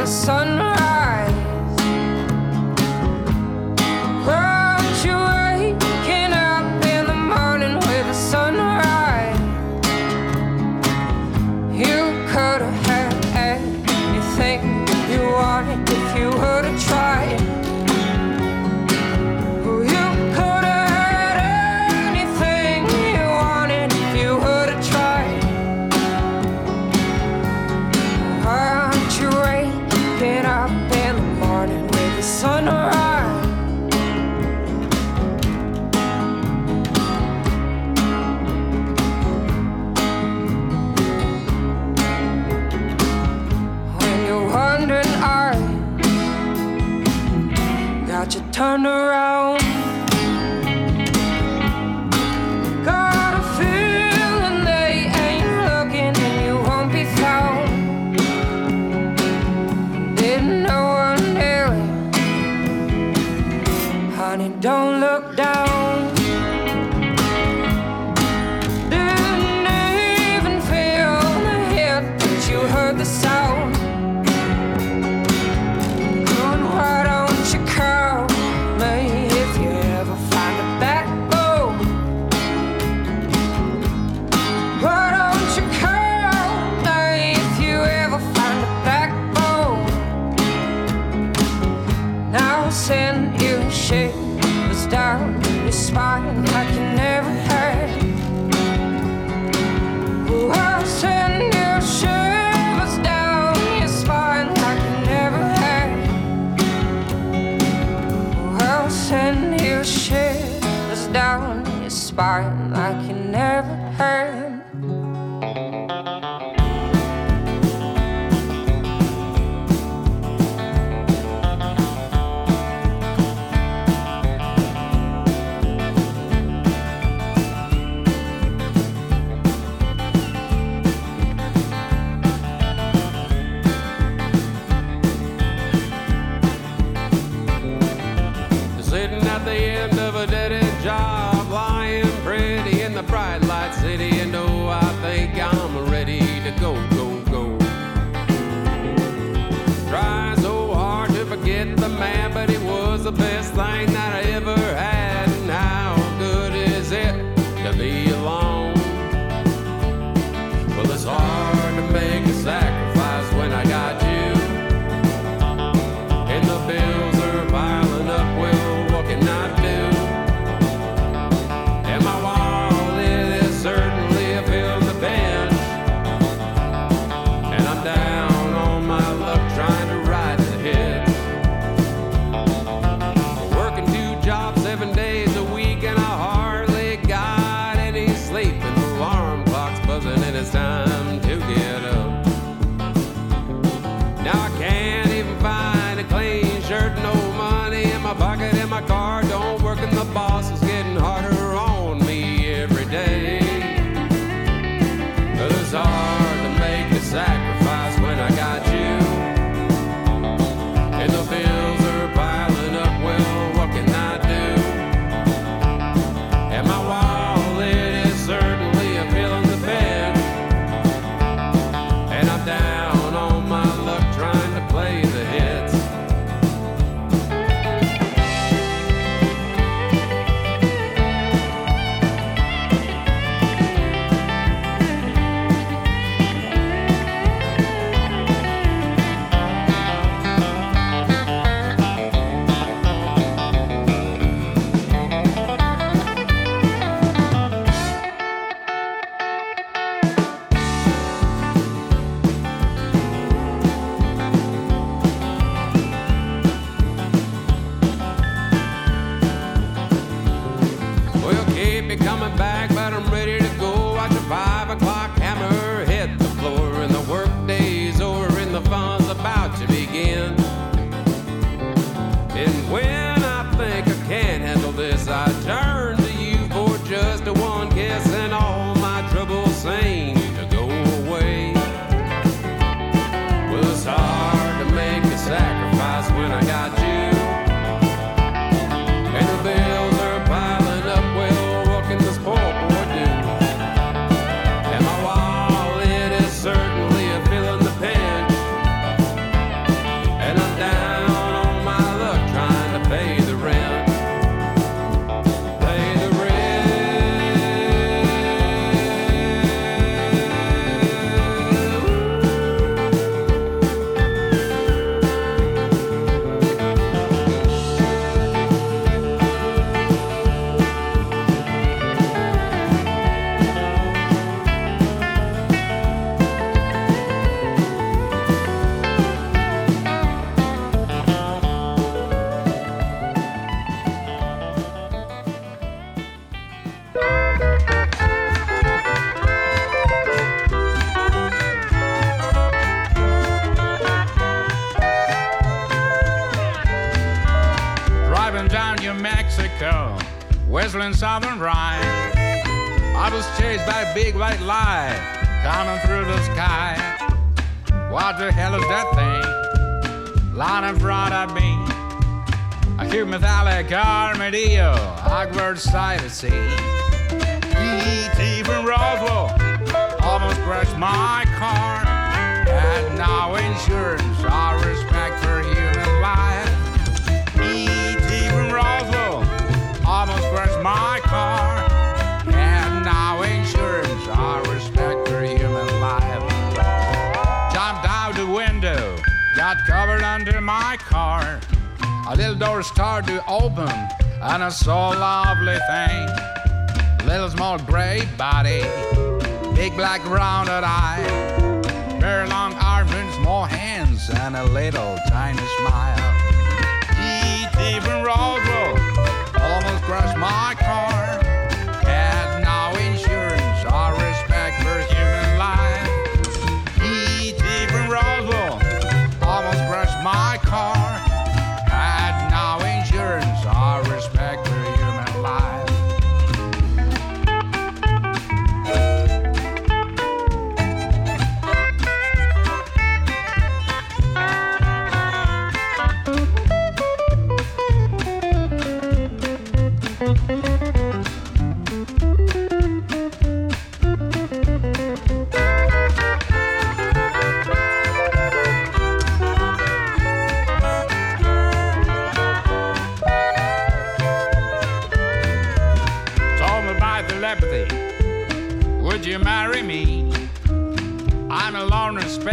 sunrise. turn around.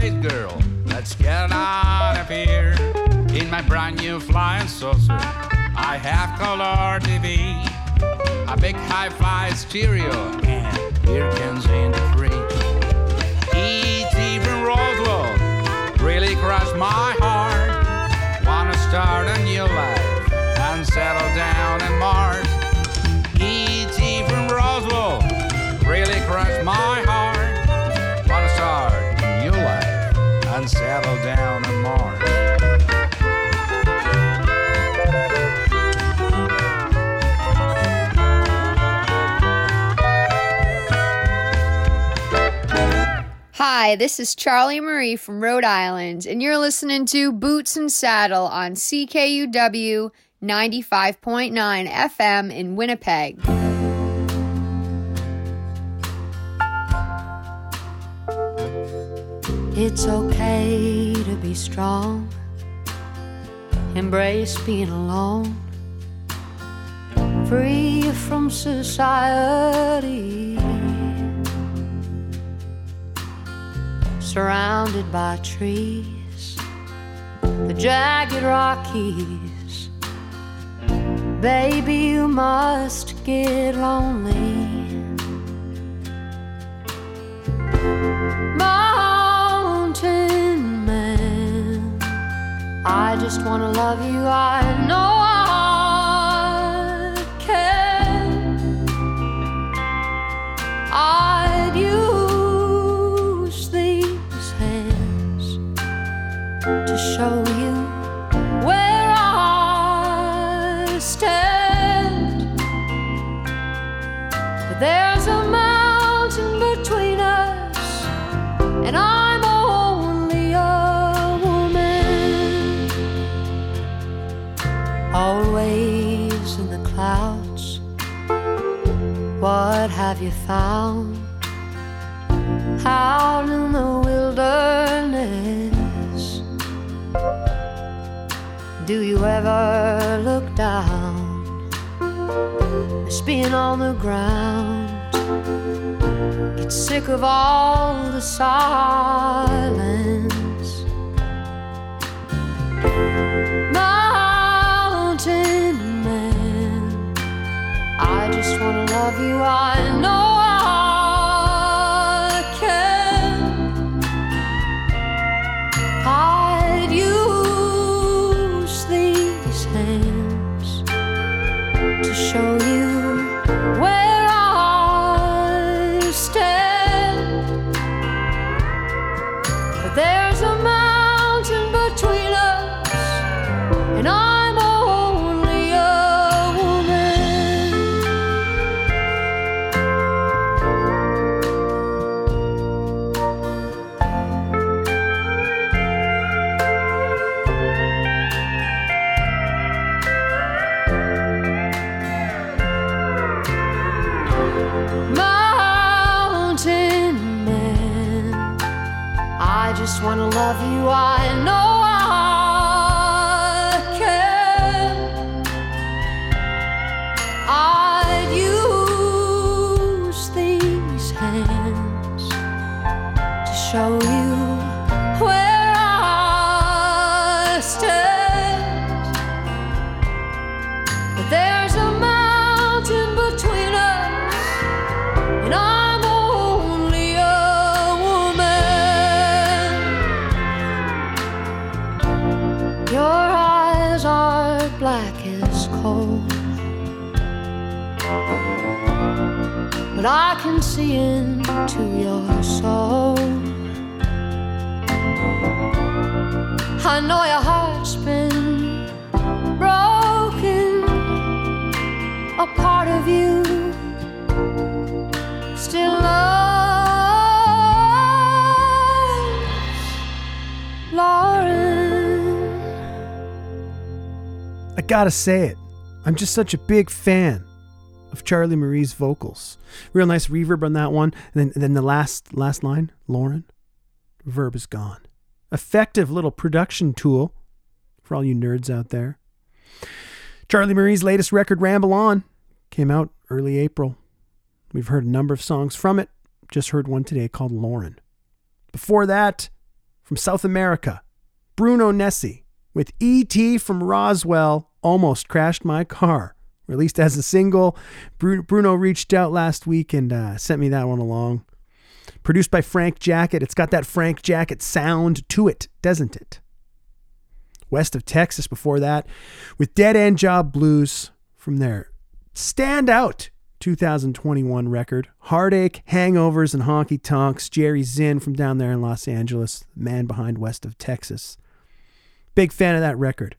Space girl. Let's get out of here. In my brand new flying saucer, I have color TV, a big hi-fi stereo, and beer cans in the fridge. E.T. from Roswell really crushed my heart. Wanna start a new life and settle down in Mars. E.T. from Roswell really crushed my down. Hi, this is Charlie Marie from Rhode Island, and you're listening to Boots and Saddle on CKUW 95.9 FM in Winnipeg. It's okay to be strong. Embrace being alone. Free from society. Surrounded by trees. The jagged Rockies. Baby, you must get lonely. I just wanna love you. I know I can. I'd use these hands to show you What have you found? Out in the wilderness. Do you ever look down? Spin on the ground. Get sick of all the silence. Mountain I just wanna love you. I know I can. I'd use these hands to show you wanna love you. I know gotta say it. I'm just such a big fan of Charlie Marie's vocals. Real nice reverb on that one. And then, then the last last line, Lauren, verb is gone. Effective little production tool for all you nerds out there. Charlie Marie's latest record, Ramble On, came out early April. We've heard a number of songs from it. Just heard one today called Lauren. Before that, from South America, Bruno Nessi with E.T. from Roswell, Almost Crashed My Car. Released as a single. Bruno reached out last week and uh, sent me that one along. Produced by Frank Jacket. It's got that Frank Jacket sound to it, doesn't it? West of Texas before that, with Dead End Job Blues from their standout 2021 record, Heartache, Hangovers, and Honky Tonks. Jerry Zinn from down there in Los Angeles, man behind West of Texas. Big fan of that record.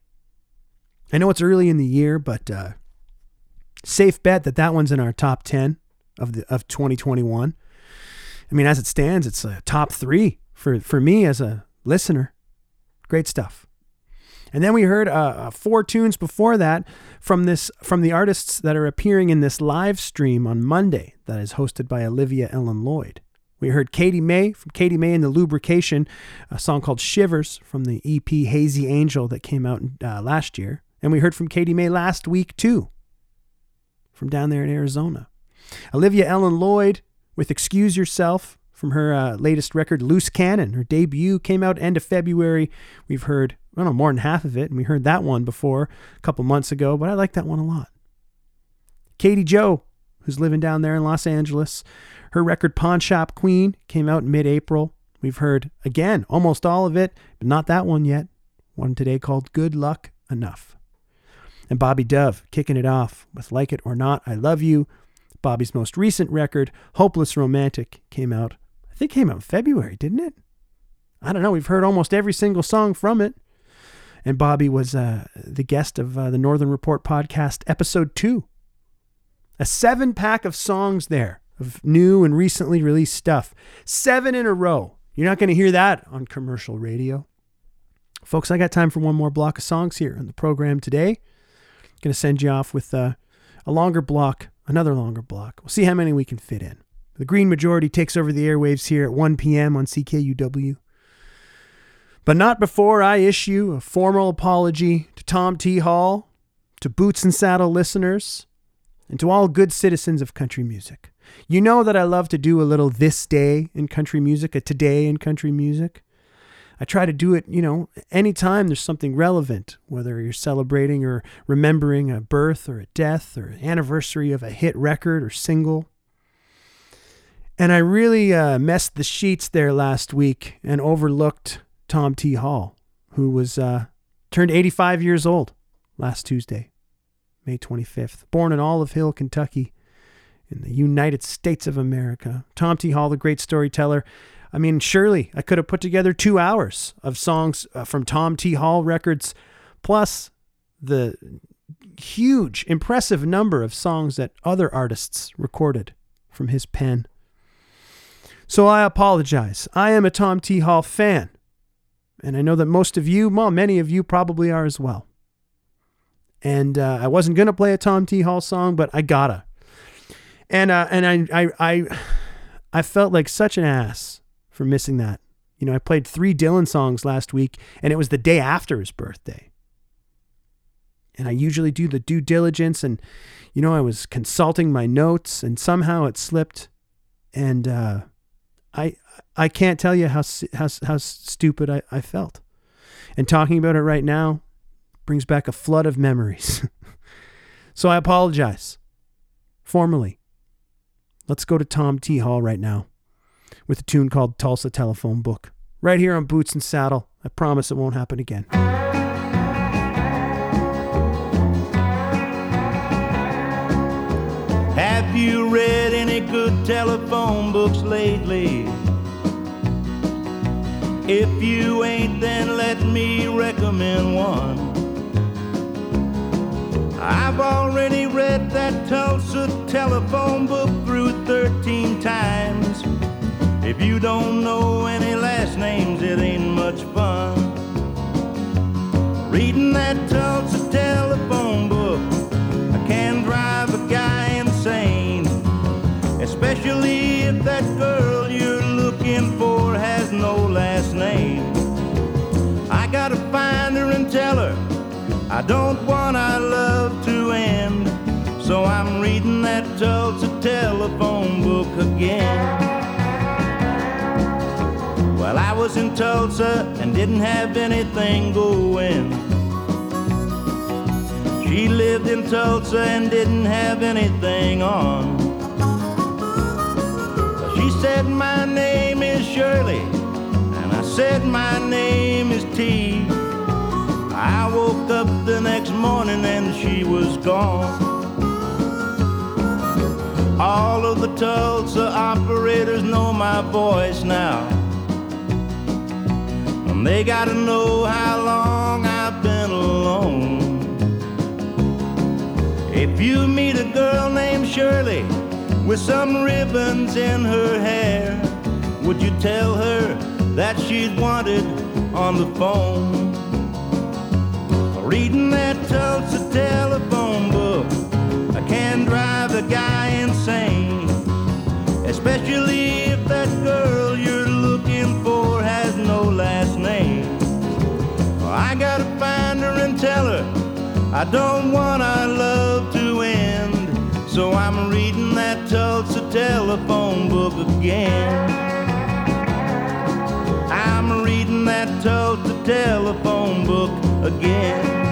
I know it's early in the year, but uh, safe bet that that one's in our top 10 of the of 2021. I mean, as it stands, it's a top three for, for me as a listener. Great stuff. And then we heard uh, uh, four tunes before that from this from the artists that are appearing in this live stream on Monday that is hosted by Olivia Ellen Lloyd. We heard Katie May from Katie May and the Lubrication, a song called Shivers from the EP Hazy Angel that came out uh, last year. And we heard from Katie May last week too, from down there in Arizona. Olivia Ellen Lloyd with Excuse Yourself from her uh, latest record, Loose Cannon. Her debut came out end of February. We've heard, I don't know, more than half of it, and we heard that one before a couple months ago, but I like that one a lot. Katie Joe, who's living down there in Los Angeles, her record Pawn Shop Queen came out mid April. We've heard, again, almost all of it, but not that one yet. One today called Good Luck Enough. And Bobby Dove kicking it off with Like It or Not, I Love You. Bobby's most recent record, Hopeless Romantic, came out, I think came out in February, didn't it? I don't know. We've heard almost every single song from it. And Bobby was uh, the guest of uh, the Northern Report podcast, episode two. A seven pack of songs there of new and recently released stuff. Seven in a row. You're not going to hear that on commercial radio. Folks, I got time for one more block of songs here on the program today. Going to send you off with uh, a longer block, another longer block. We'll see how many we can fit in. The Green Majority takes over the airwaves here at 1 p.m. on CKUW. But not before I issue a formal apology to Tom T. Hall, to Boots and Saddle listeners, and to all good citizens of country music. You know that I love to do a little this day in country music, a today in country music. I try to do it, you know, anytime there's something relevant, whether you're celebrating or remembering a birth or a death or anniversary of a hit record or single. And I really uh, messed the sheets there last week and overlooked Tom T. Hall, who was uh, turned 85 years old last Tuesday, May 25th. Born in Olive Hill, Kentucky, in the United States of America. Tom T. Hall, the great storyteller. I mean, surely I could have put together two hours of songs uh, from Tom T. Hall records, plus the huge, impressive number of songs that other artists recorded from his pen. So I apologize. I am a Tom T. Hall fan. And I know that most of you, well, many of you probably are as well. And uh, I wasn't going to play a Tom T. Hall song, but I gotta. And uh, and I, I I I felt like such an ass for missing that You know, I played three Dylan songs last week, and it was the day after his birthday. And I usually do the due diligence, and, you know, I was consulting my notes, and somehow it slipped. And uh, I, I can't tell you how, how, how stupid I, I felt. And talking about it right now brings back a flood of memories. so I apologize formally. Let's go to Tom T. Hall right now with a tune called Tulsa Telephone Book. Right here on Boots and Saddle. I promise it won't happen again. Have you read any good telephone books lately? If you ain't, then let me recommend one. I've already read that Tulsa telephone book through 13 times. If you don't know any last names, it ain't much fun. Reading that Tulsa telephone book I can drive a guy insane, especially if that girl you're looking for has no last name. I gotta find her and tell her I don't want our love to end, so I'm reading that Tulsa telephone book again. Well, I was in Tulsa and didn't have anything going. She lived in Tulsa and didn't have anything on. She said, My name is Shirley, and I said, My name is T. I woke up the next morning and she was gone. All of the Tulsa operators know my voice now. And they gotta know how long I've been alone. If you meet a girl named Shirley with some ribbons in her hair, would you tell her that she's wanted on the phone? Reading that Tulsa telephone book can drive a guy insane, especially Find her and tell her I don't want our love to end, so I'm reading that Tulsa telephone book again. I'm reading that Tulsa telephone book again.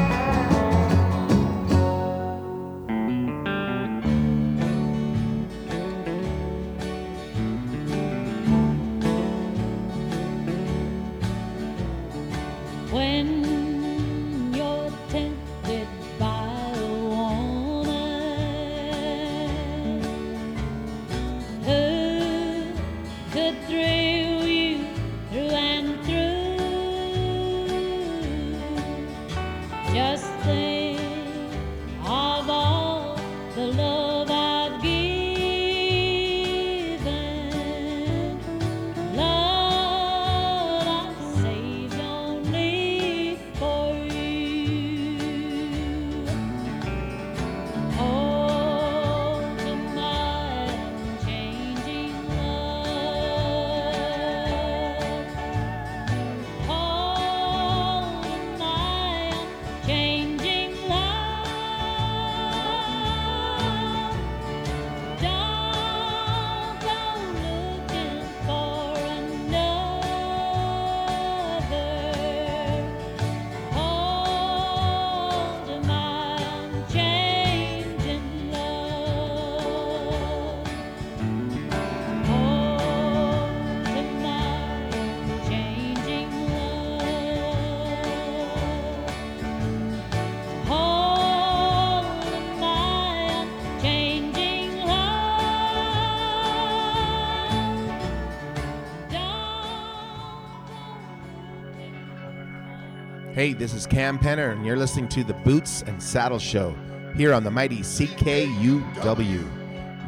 Hey, This is Cam Penner, and you're listening to the Boots and Saddle Show here on the mighty CKUW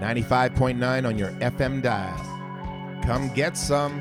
95.9 on your FM dial. Come get some.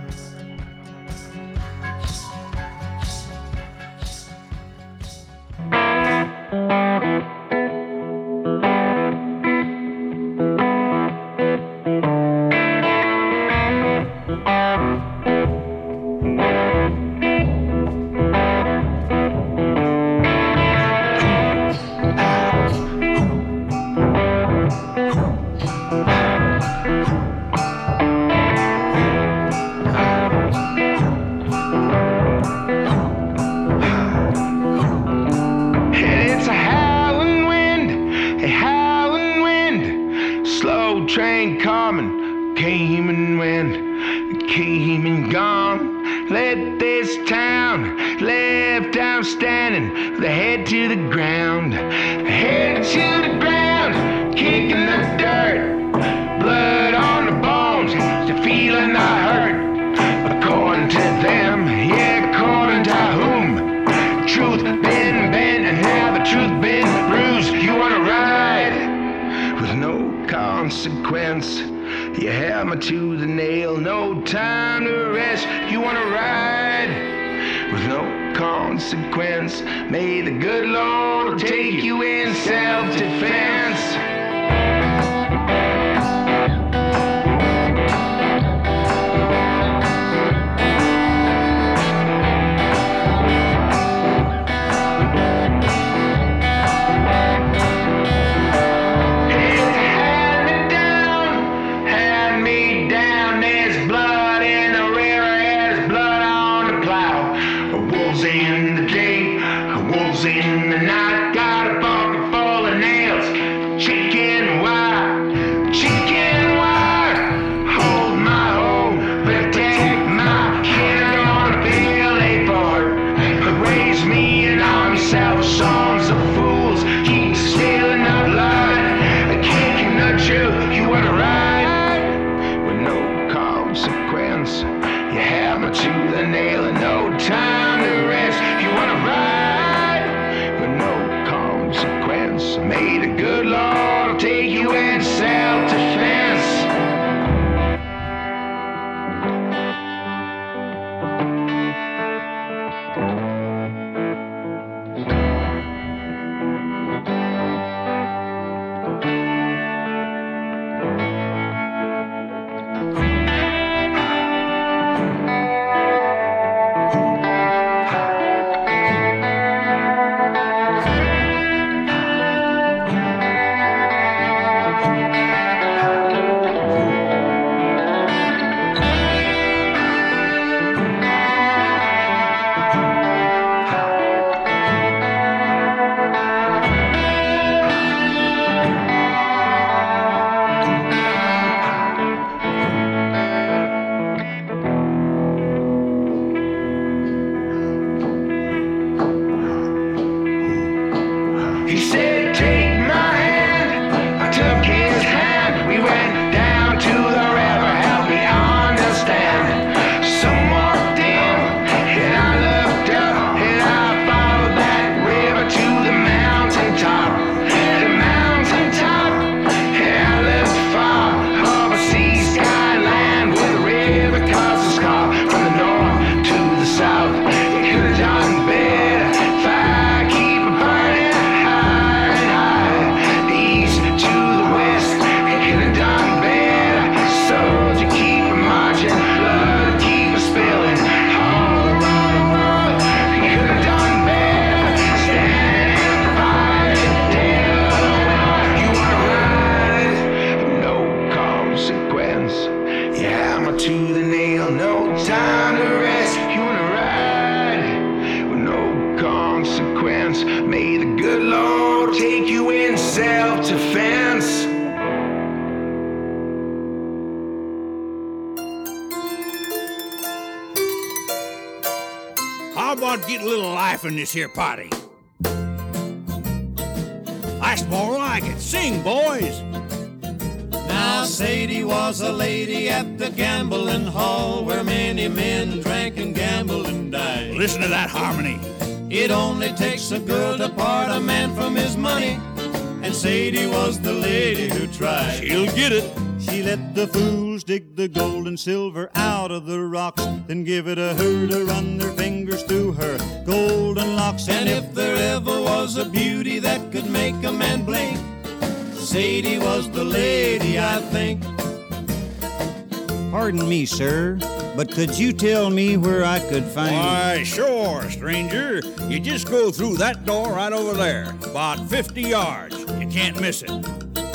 Could you tell me where I could find Why, sure, stranger. You just go through that door right over there, about 50 yards. You can't miss it.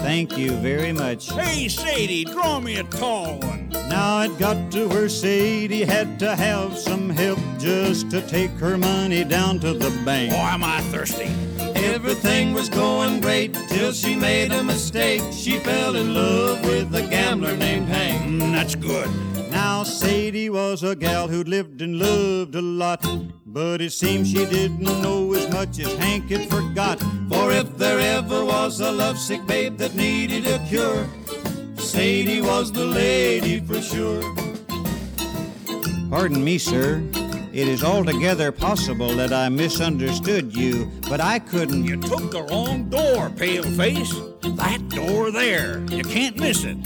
Thank you very much. Hey, Sadie, draw me a tall one. Now it got to where Sadie had to have some help just to take her money down to the bank. Oh, am I thirsty? Everything was going great till she made a mistake. She fell in love with a gambler named Hank. Mm, that's good. Now Sadie was a gal who'd lived and loved a lot, but it seems she didn't know as much as Hank had forgot. For if there ever was a lovesick babe that needed a cure, Sadie was the lady for sure. Pardon me, sir. It is altogether possible that I misunderstood you, but I couldn't. You took the wrong door, paleface. That door there. You can't miss it.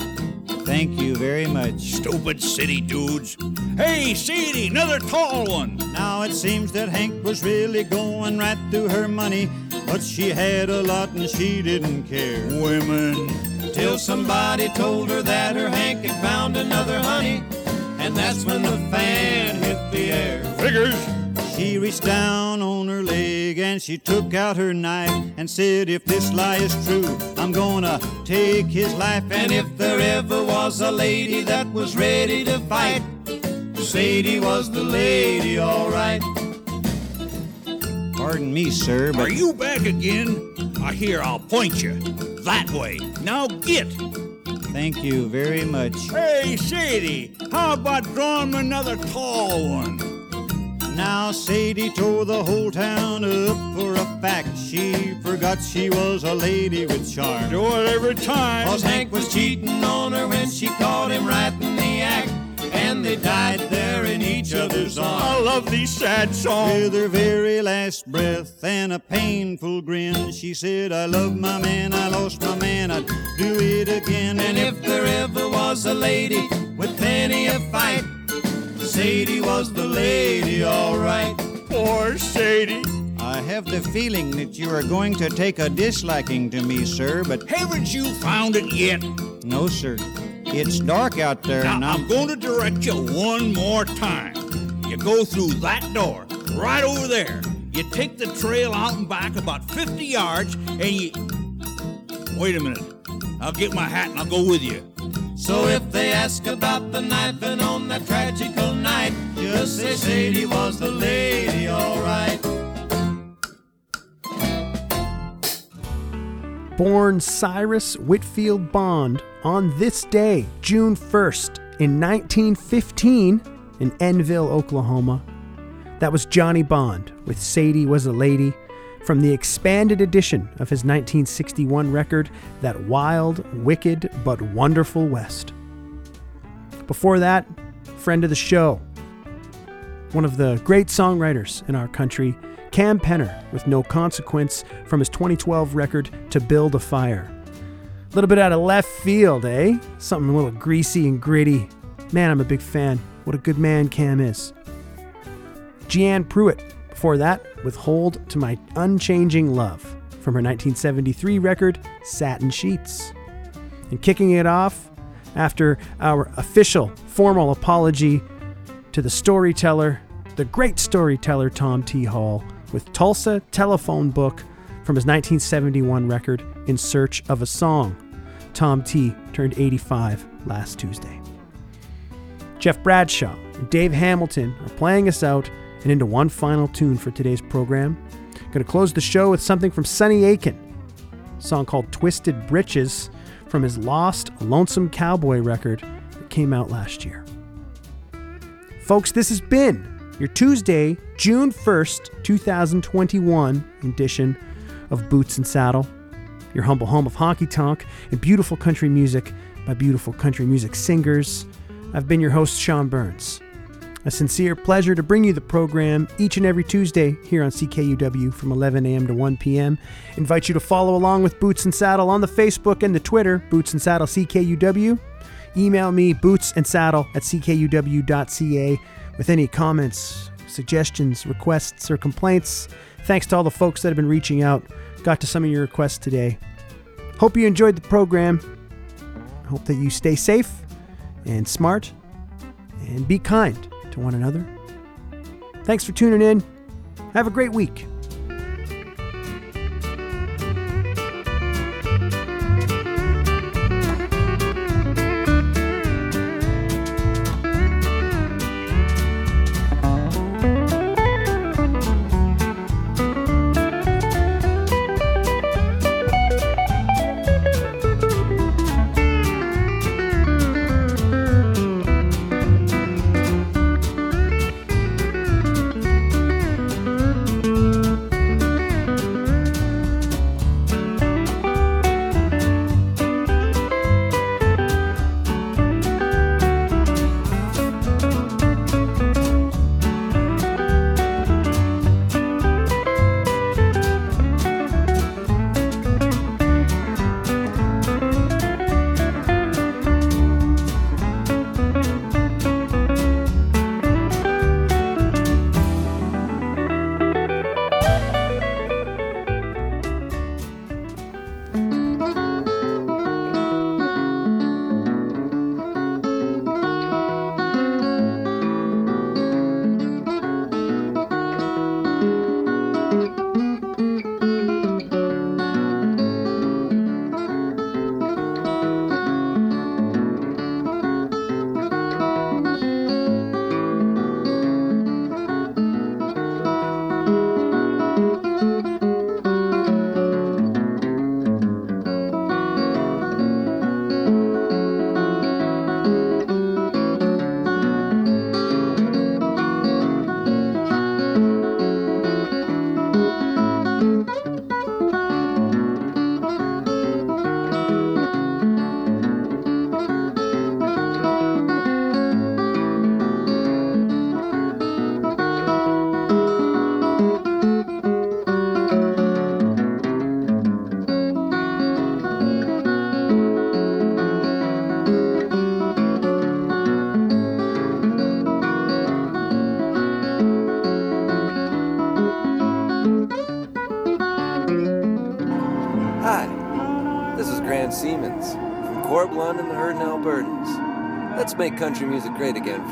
Thank you very much. Stupid city dudes. Hey, Sadie, another tall one. Now it seems that Hank was really going right through her money, but she had a lot and she didn't care. Women. Till somebody told her that her Hank had found another honey, and that's when the fan hit the air. Figures. She reached down on her leg and she took out her knife and said, If this lie is true, I'm gonna take his life. And if there ever was a lady that was ready to fight, Sadie was the lady, all right. Pardon me, sir, but Are you back again? I hear I'll point you. That way. Now get. Thank you very much. Hey, Sadie, how about drawing another tall one? Now Sadie tore the whole town up for a fact. She forgot she was a lady with charm. Do it every time. Cause Hank was cheating on her when she caught him right in the. And they died there in each other's arms. I love these sad songs. With her very last breath and a painful grin, she said, I love my man, I lost my man, I'd do it again. And if there ever was a lady with plenty of fight, Sadie was the lady, all right. Poor Sadie. I have the feeling that you are going to take a disliking to me, sir, but Haven't you found it yet? no, sir. It's dark out there, Now, and I'm I'm going to direct you one more time. You go through that door, right over there. You take the trail out and back about 50 yards, and you. Wait a minute. I'll get my hat and I'll go with you. So if they ask about the knife and on that tragical night, just say Sadie was the lady, all right. born Cyrus Whitfield Bond on this day, June 1st, in 1915, in Enville, Oklahoma. That was Johnny Bond with Sadie Was a Lady from the expanded edition of his 1961 record, That Wild, Wicked, But Wonderful West. Before that, friend of the show, one of the great songwriters in our country, Cam Penner with No Consequence from his 2012 record To Build a Fire. A little bit out of left field, eh? Something a little greasy and gritty. Man, I'm a big fan. What a good man Cam is. Jeanne Pruitt, before that, with Hold to My Unchanging Love from her 1973 record Satin Sheets. And kicking it off after our official formal apology to the storyteller, the great storyteller Tom T. Hall, with Tulsa Telephone Book from his 1971 record In Search of a Song. Tom T. turned 85 last Tuesday. Jeff Bradshaw and Dave Hamilton are playing us out and into one final tune for today's program. Going to close the show with something from Sonny Aiken, song called Twisted Britches from his lost Lonesome Cowboy record that came out last year. Folks, this has been your Tuesday, June 1st, 2021 edition of Boots and Saddle, your humble home of honky tonk and beautiful country music by beautiful country music singers. I've been your host, Sean Burns. A sincere pleasure to bring you the program each and every Tuesday here on CKUW from 11 a.m. to 1 p.m. Invite you to follow along with Boots and Saddle on the Facebook and the Twitter, Boots and Saddle CKUW. Email me, bootsansaddle at ckuw.ca, with any comments, suggestions, requests, or complaints. Thanks to all the folks that have been reaching out. Got to some of your requests today. Hope you enjoyed the program. Hope that you stay safe and smart and be kind to one another. Thanks for tuning in. Have a great week. Country music great again,